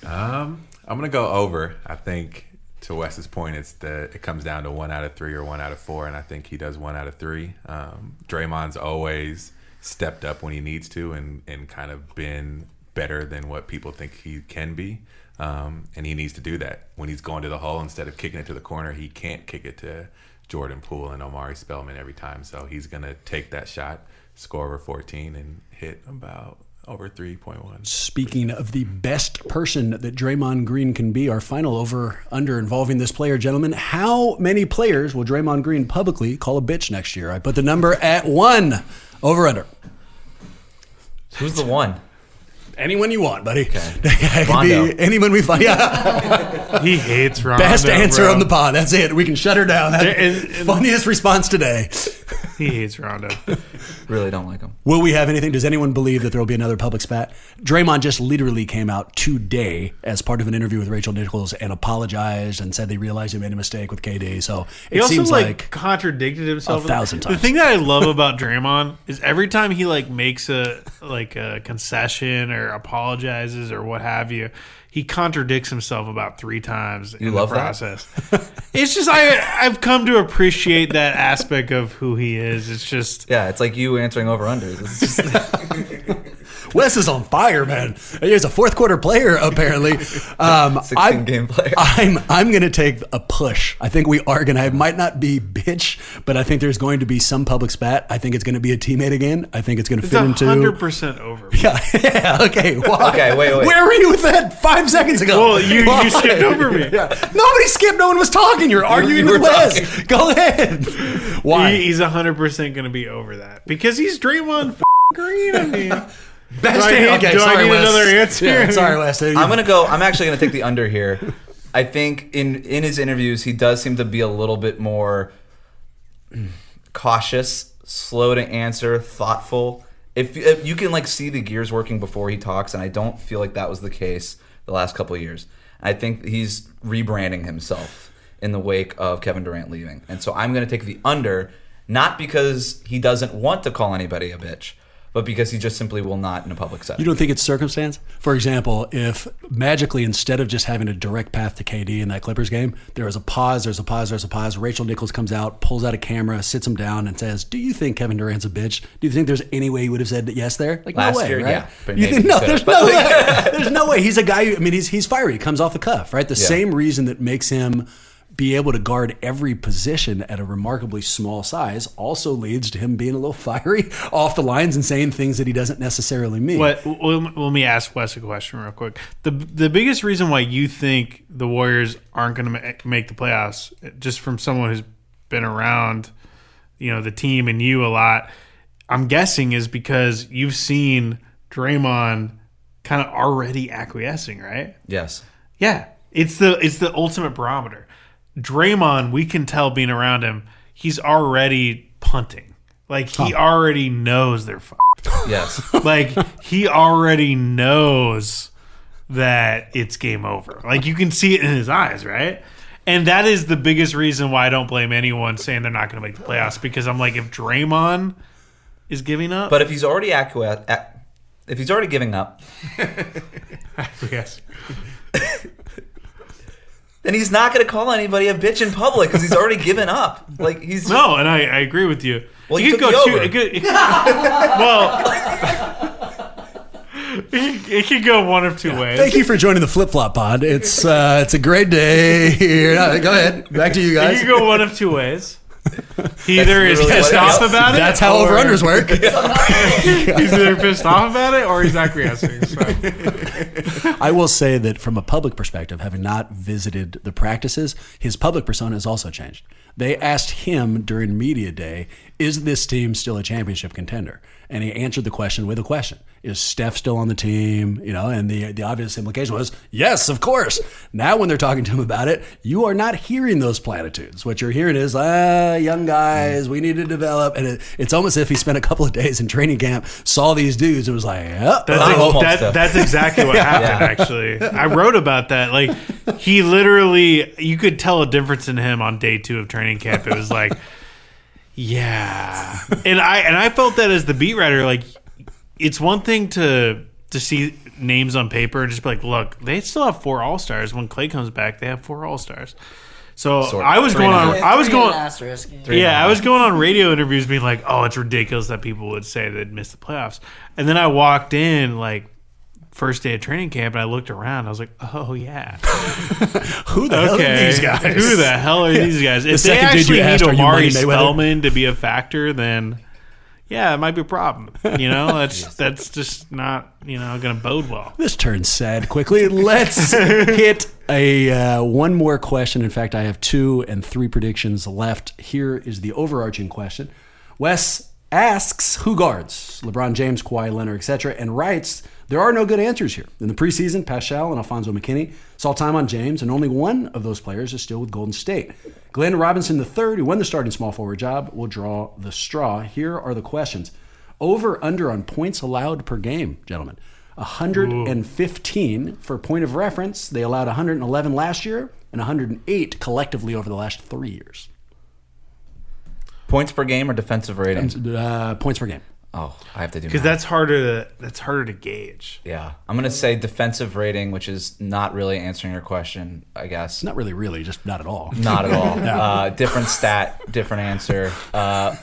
Um, I'm gonna go over. I think to Wes's point, it's the it comes down to one out of three or one out of four, and I think he does one out of three. Um, Draymond's always stepped up when he needs to and, and kind of been better than what people think he can be. Um, and he needs to do that. When he's going to the hole instead of kicking it to the corner, he can't kick it to Jordan Poole and Omari Spellman every time. So he's to take that shot, score over 14, and hit about over 3.1. Speaking of the best person that Draymond Green can be, our final over under involving this player, gentlemen. How many players will Draymond Green publicly call a bitch next year? I put the number at one. Over under. Who's the one? Anyone you want, buddy. Okay. (laughs) It could Rondo. be anyone we find. Yeah. (laughs) He hates Rondo. Best answer bro. on the pod. That's it. We can shut her down. That, And- and- funniest response today. He hates Rondo. (laughs) Really don't like him. Will we have anything? Does anyone believe that there will be another public spat? Draymond just literally came out today as part of an interview with Rachel Nichols and apologized and said they realized he made a mistake with KD. So it He also seems like, like, contradicted himself a thousand times. The thing that I love about Draymond is every time he like makes a like a concession or apologizes or what have you, he contradicts himself about three times in the process. (laughs) it's just I I've come to appreciate that aspect of who he is. It's just Yeah, it's like you answering over unders. (laughs) It's just, Wes is on fire, man. He's a fourth quarter player, apparently. (laughs) Um, 16 I'm, game player. (laughs) I'm I'm going to take a push. I think we are going to. It might not be bitch, but I think there's going to be some public spat. I think it's going to be a teammate again. I think it's going to it's fit a into. hundred percent over. (laughs) Yeah, yeah, okay. Why? Okay, wait, wait. Where were you with that five seconds ago? Well, you- you skipped over me. Yeah. Nobody skipped. No one was talking. You're arguing you with were Wes. Go ahead. Why? He, he's hundred percent going to be over that because he's Draymond f- Green. I mean, Best do I need- okay, do I sorry, need Wes. another answer? Yeah, sorry, Wes. I'm gonna go. I'm actually gonna take the under here. I think in in his interviews he does seem to be a little bit more cautious, slow to answer, thoughtful. If, if you can like see the gears working before he talks, and I don't feel like that was the case the last couple of years. I think he's rebranding himself in the wake of Kevin Durant leaving, and so I'm gonna take the under, not because he doesn't want to call anybody a bitch, but because he just simply will not in a public setting. You don't think it's circumstance? For example, if magically instead of just having a direct path to KD in that Clippers game, there is a pause, there's a pause, there's a pause. Rachel Nichols comes out, pulls out a camera, sits him down, and says, "Do you think Kevin Durant's a bitch? Do you think there's any way you would have said yes there? Like Last no way, year, right? yeah, you think no? There's no (laughs) way. There's no way. He's a guy. Who, I mean, he's he's fiery. He comes off the cuff, right? The Yeah. same reason that makes him be able to guard every position at a remarkably small size also leads to him being a little (laughs) fiery off the lines and saying things that he doesn't necessarily mean. What? Let me ask Wes a question real quick. the The biggest reason why you think the Warriors aren't going to make the playoffs, just from someone who's been around, you know, the team and you a lot, I'm guessing is because you've seen Draymond kind of already acquiescing, right? yes. Yeah, it's the it's the ultimate barometer. Draymond, we can tell being around him, he's already punting. Like he already knows they're. F- Yes. (laughs) like he already knows that it's game over. Like you can see it in his eyes, right? And that is the biggest reason why I don't blame anyone saying they're not going to make the playoffs because I'm like, if Draymond is giving up, But if he's already acquiesced, if he's already giving up, (laughs) yes, (laughs) then he's not going to call anybody a bitch in public because he's already given up. Like he's no, and I, I agree with you. Well, it you could took go two. It could, it- (laughs) well, (laughs) it, it could go one of two ways. Thank you for joining the flip flop pod. It's uh, it's a great day here. Go ahead, back to you It guys. could go one of two ways. (laughs) He either is literally pissed what it off is. about it. That's how or- over unders work. (laughs) He's either pissed off about it or he's acquiescing. So. (laughs) I will say that from a public perspective, having not visited the practices, his public persona has also changed. They asked him during media day, "Is this team still a championship contender?" And he answered the question with a question: "Is Steph still on the team?" You know, and the the obvious implication was, "Yes, of course." Now, when they're talking to him about it, you are not hearing those platitudes. What you're hearing is, "Ah, young guys, we need to develop." And it, it's almost as if he spent a couple of days in training camp, saw these dudes, and was like, "Yep, That's, I'm ex- almost that- that's exactly what (laughs) happened. Actually, I wrote about that. Like he literally, you could tell a difference in him on day two of training camp. It was like, (laughs) yeah, and I and I felt that as the beat writer. Like, it's one thing to to see names on paper and just be like, look, they still have four all stars. When Klay comes back, they have four all stars. So Sort- I was three going on. I was going. an asterisk. Yeah, I was going on radio interviews being like, "Oh, it's ridiculous that people would say they'd miss the playoffs." And then I walked in like first day of training camp and I looked around. I was like, "Oh yeah, (laughs) who the hell are these guys? Who the hell are these guys?" If they second dude actually you need asked, "Are you Omari Spellman to be a factor, then yeah, it might be a problem. You know, (laughs) that's that's just not you know going to bode well. This turns sad quickly. Let's hit a uh, one more question. In fact, I have two and three predictions left. Here is the overarching question. Wes, asks who guards LeBron James, Kawhi Leonard, etc., and writes there are no good answers here. In the preseason, Paschall and Alfonzo McKinnie saw time on James, and only one of those players is still with Golden State. Glenn Robinson III, who won the starting small forward job, will draw the straw. Here are the questions: Over under on points allowed per game, gentlemen. 115 for point of reference. They allowed 111 last year and 108 collectively over the last three years. Points per game or defensive rating? Uh, points per game. Oh, I have to do because that's harder to that's harder to gauge. Yeah, I'm gonna say defensive rating, which is not really answering your question. I guess Not really, really, just not at all. not at all. (laughs) uh, different stat, different answer. Uh,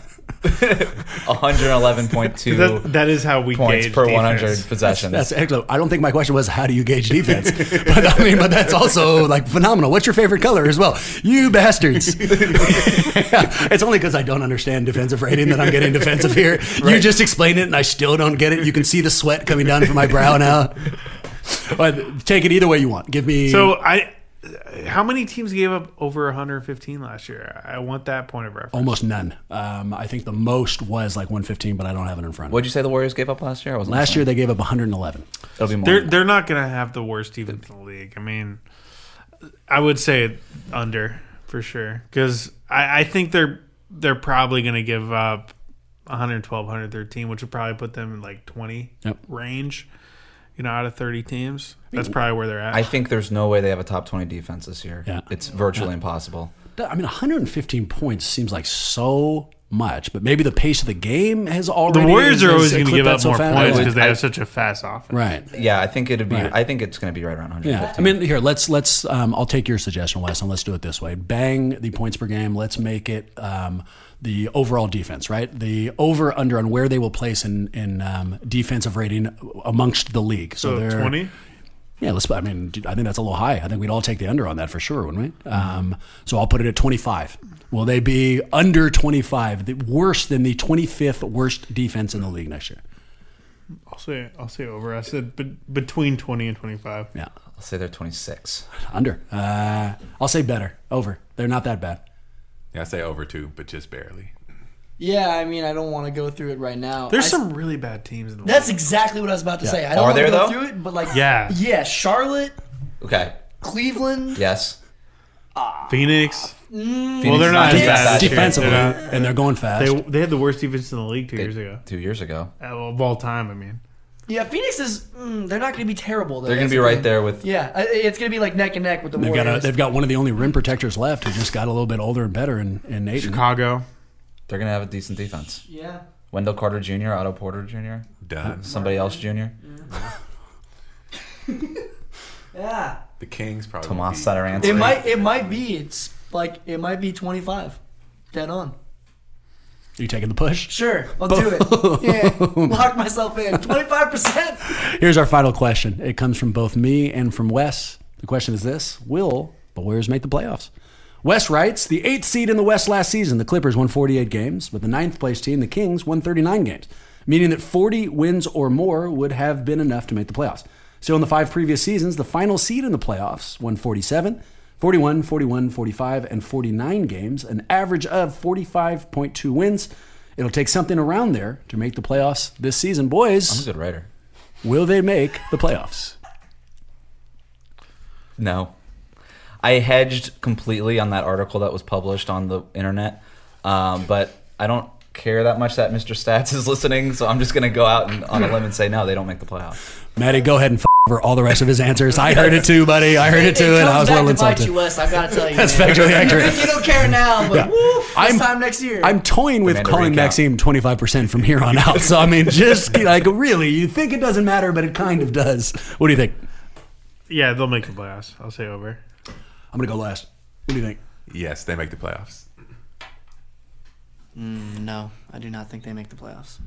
111.2 That, that is how we points gauge per defense. 100 possessions. That's excellent. I don't think my question was how do you gauge defense, but I mean, but that's also like phenomenal. What's your favorite color as well? You bastards! (laughs) it's only because I don't understand defensive rating that I'm getting defensive here. You just explained it, and I still don't get it. You can see the sweat coming down from my brow now. But take it either way you want. Give me So I, how many teams gave up over 115 last year? I want that point of reference. almost none. Um, I think the most was like 115, but I don't have it in front. What'd you say the Warriors gave up last year? I wasn't Last year they gave up 111. It'll be more. They're they're not going to have the worst defense in the league. I mean, I would say under for sure because I, I think they're they're probably going to give up 112, 113, which would probably put them in like 20 Yep. range. You know, out of 30 teams, that's mm. probably where they're at. I think there's no way they have a top 20 defense this year. Yeah. It's virtually impossible. I mean, 115 points seems like so much, but maybe the pace of the game has already. the Warriors are always going to give up so more fast. points because they I- have such a fast offense. Right. Yeah, I think it'd be. Right. I think it's going to be right around 115. Yeah. I mean, here let's let's. Um, I'll take your suggestion, Wes, and let's do it this way. Bang the points per game. Let's make it um, the overall defense, right? The over under on where they will place in in um, defensive rating amongst the league. So, So they're 20. Yeah, let's. I mean, I think that's a little high. I think we'd all take the under on that for sure, wouldn't we? Um, so I'll put it at 25. Will they be under 25? The worse than the 25th worst defense in the league next year? I'll say I'll say over. I said be- between 20 and 25. Yeah, I'll say they're 26. under. Uh, I'll say better. Over. They're not that bad. Yeah, I say over too, but just barely. Yeah, I mean, I don't want to go through it right now. There's I- some really bad teams in the That's league. exactly what I was about to say. I don't Are want to there, go though? through it, but like, Yeah. yeah, Charlotte, Okay. Cleveland. Yes. Phoenix. Mm, Phoenix they're not too as bad bad this year. Defensively, They're not- and they're going fast. They they had the worst defense in the league two They- years ago Two years ago. Uh, of all time. I mean, Yeah, Phoenix is. Mm, they're not going to be terrible. Though. They're going to be right there with. Yeah, I- it's going to be like neck and neck with the They've got, a, they've got one of the only rim protectors left who just got a little bit older and better in, in Nate. Chicago. They're going to have a decent defense. yeah. Wendell Carter Jr., Otto Porter Jr., Done. somebody else Jr. (laughs) Yeah. The Kings probably. Tomas won't Satoransky. It might. It might be. It's like it might be twenty five. Dead on. Are you taking the push? Sure, I'll do it. (laughs) Yeah, lock myself in. Twenty five percent. Here's our final question. It comes from both me and from Wes. The question is this Will the Warriors make the playoffs? Wes writes The eighth seed in the West last season, the Clippers won 48 games, but the ninth place team, the Kings, won 39 games, meaning that 40 wins or more would have been enough to make the playoffs. So in the five previous seasons, the final seed in the playoffs won 47, 41, 41, 45, and 49 games, an average of 45.2 wins. It'll take something around there to make the playoffs this season. Boys, I'm a good writer. Will they make the playoffs? No. I hedged completely on that article that was published on the internet, um, but I don't care that much that Mr. Stats (laughs) is listening, so I'm just going to go out and, on a limb and say no, they don't make the playoffs. Maddie, go ahead and f- over all the rest of his answers. I heard it too, buddy. I heard it too, and I was back well to bite insulted. you, Wes. I gotta tell you. That's man. factually You accurate. think you don't care now, but Yeah. woo, this I'm- time next year. I'm toying with Demand a calling recount. Maxime 25% from here on out. So, I mean, just (laughs) like really, you think it doesn't matter, but it kind of does. What do you think? Yeah, they'll make the playoffs. I'll say over. I'm going to go last. What do you think? Yes, they make the playoffs. Mm, no, I do not think they make the playoffs.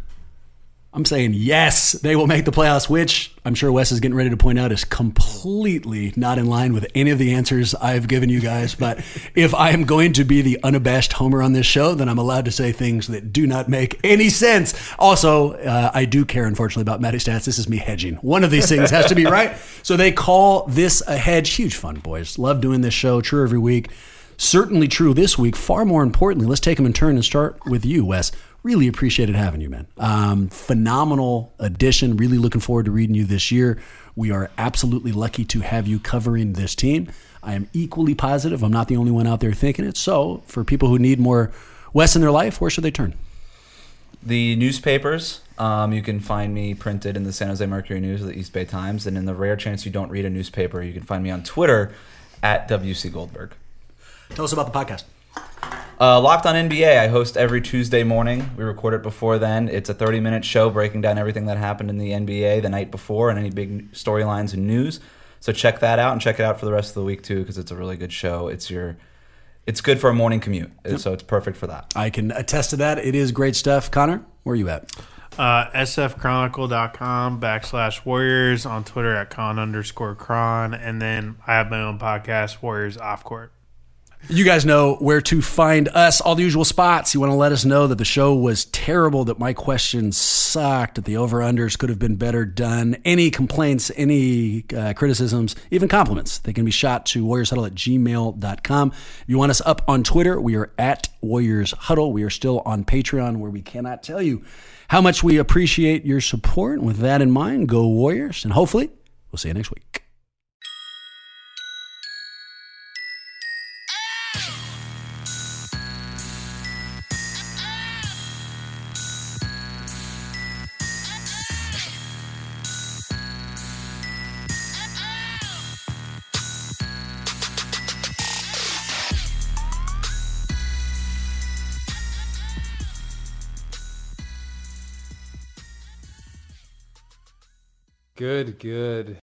I'm saying yes, they will make the playoffs, which I'm sure Wes is getting ready to point out is completely not in line with any of the answers I've given you guys. But (laughs) if I am going to be the unabashed homer on this show, then I'm allowed to say things that do not make any sense. Also, uh, I do care, unfortunately, about Matty Stats. This is me hedging. One of these things has to be (laughs) right. So they call this a hedge. Huge fun, boys. Love doing this show. True every week. Certainly true this week. Far more importantly, let's take them in turn and start with you, Wes. Really appreciated having you, man. Um, phenomenal addition. Really looking forward to reading you this year. We are absolutely lucky to have you covering this team. I am equally positive. I'm not the only one out there thinking it. So, for people who need more Wes in their life, where should they turn? The newspapers. Um, you can find me printed in the San Jose Mercury News or the East Bay Times. And in the rare chance you don't read a newspaper, you can find me on Twitter at WC Goldberg. Tell us about the podcast. Uh, Locked on NBA, I host every Tuesday morning. We record it before then. It's a 30 minute show breaking down everything that happened in the NBA the night before and any big storylines and news. So check that out and check it out for the rest of the week too, because it's a really good show. It's your, it's good for a morning commute, so it's perfect for that. I can attest to that. It is great stuff. Connor, where are you at? Uh, sfchronicle.com backslash warriors on Twitter at con underscore Chron. And then I have my own podcast, Warriors Off Court. You guys know where to find us, all the usual spots. You want to let us know that the show was terrible, that my questions sucked, that the over unders could have been better done. Any complaints, any uh, criticisms, even compliments, they can be shot to warriorshuddle at gmail.com. If you want us up on Twitter, we are at Warriors Huddle. We are still on Patreon, where we cannot tell you how much we appreciate your support. With that in mind, go Warriors, and hopefully, we'll see you next week. Good, good.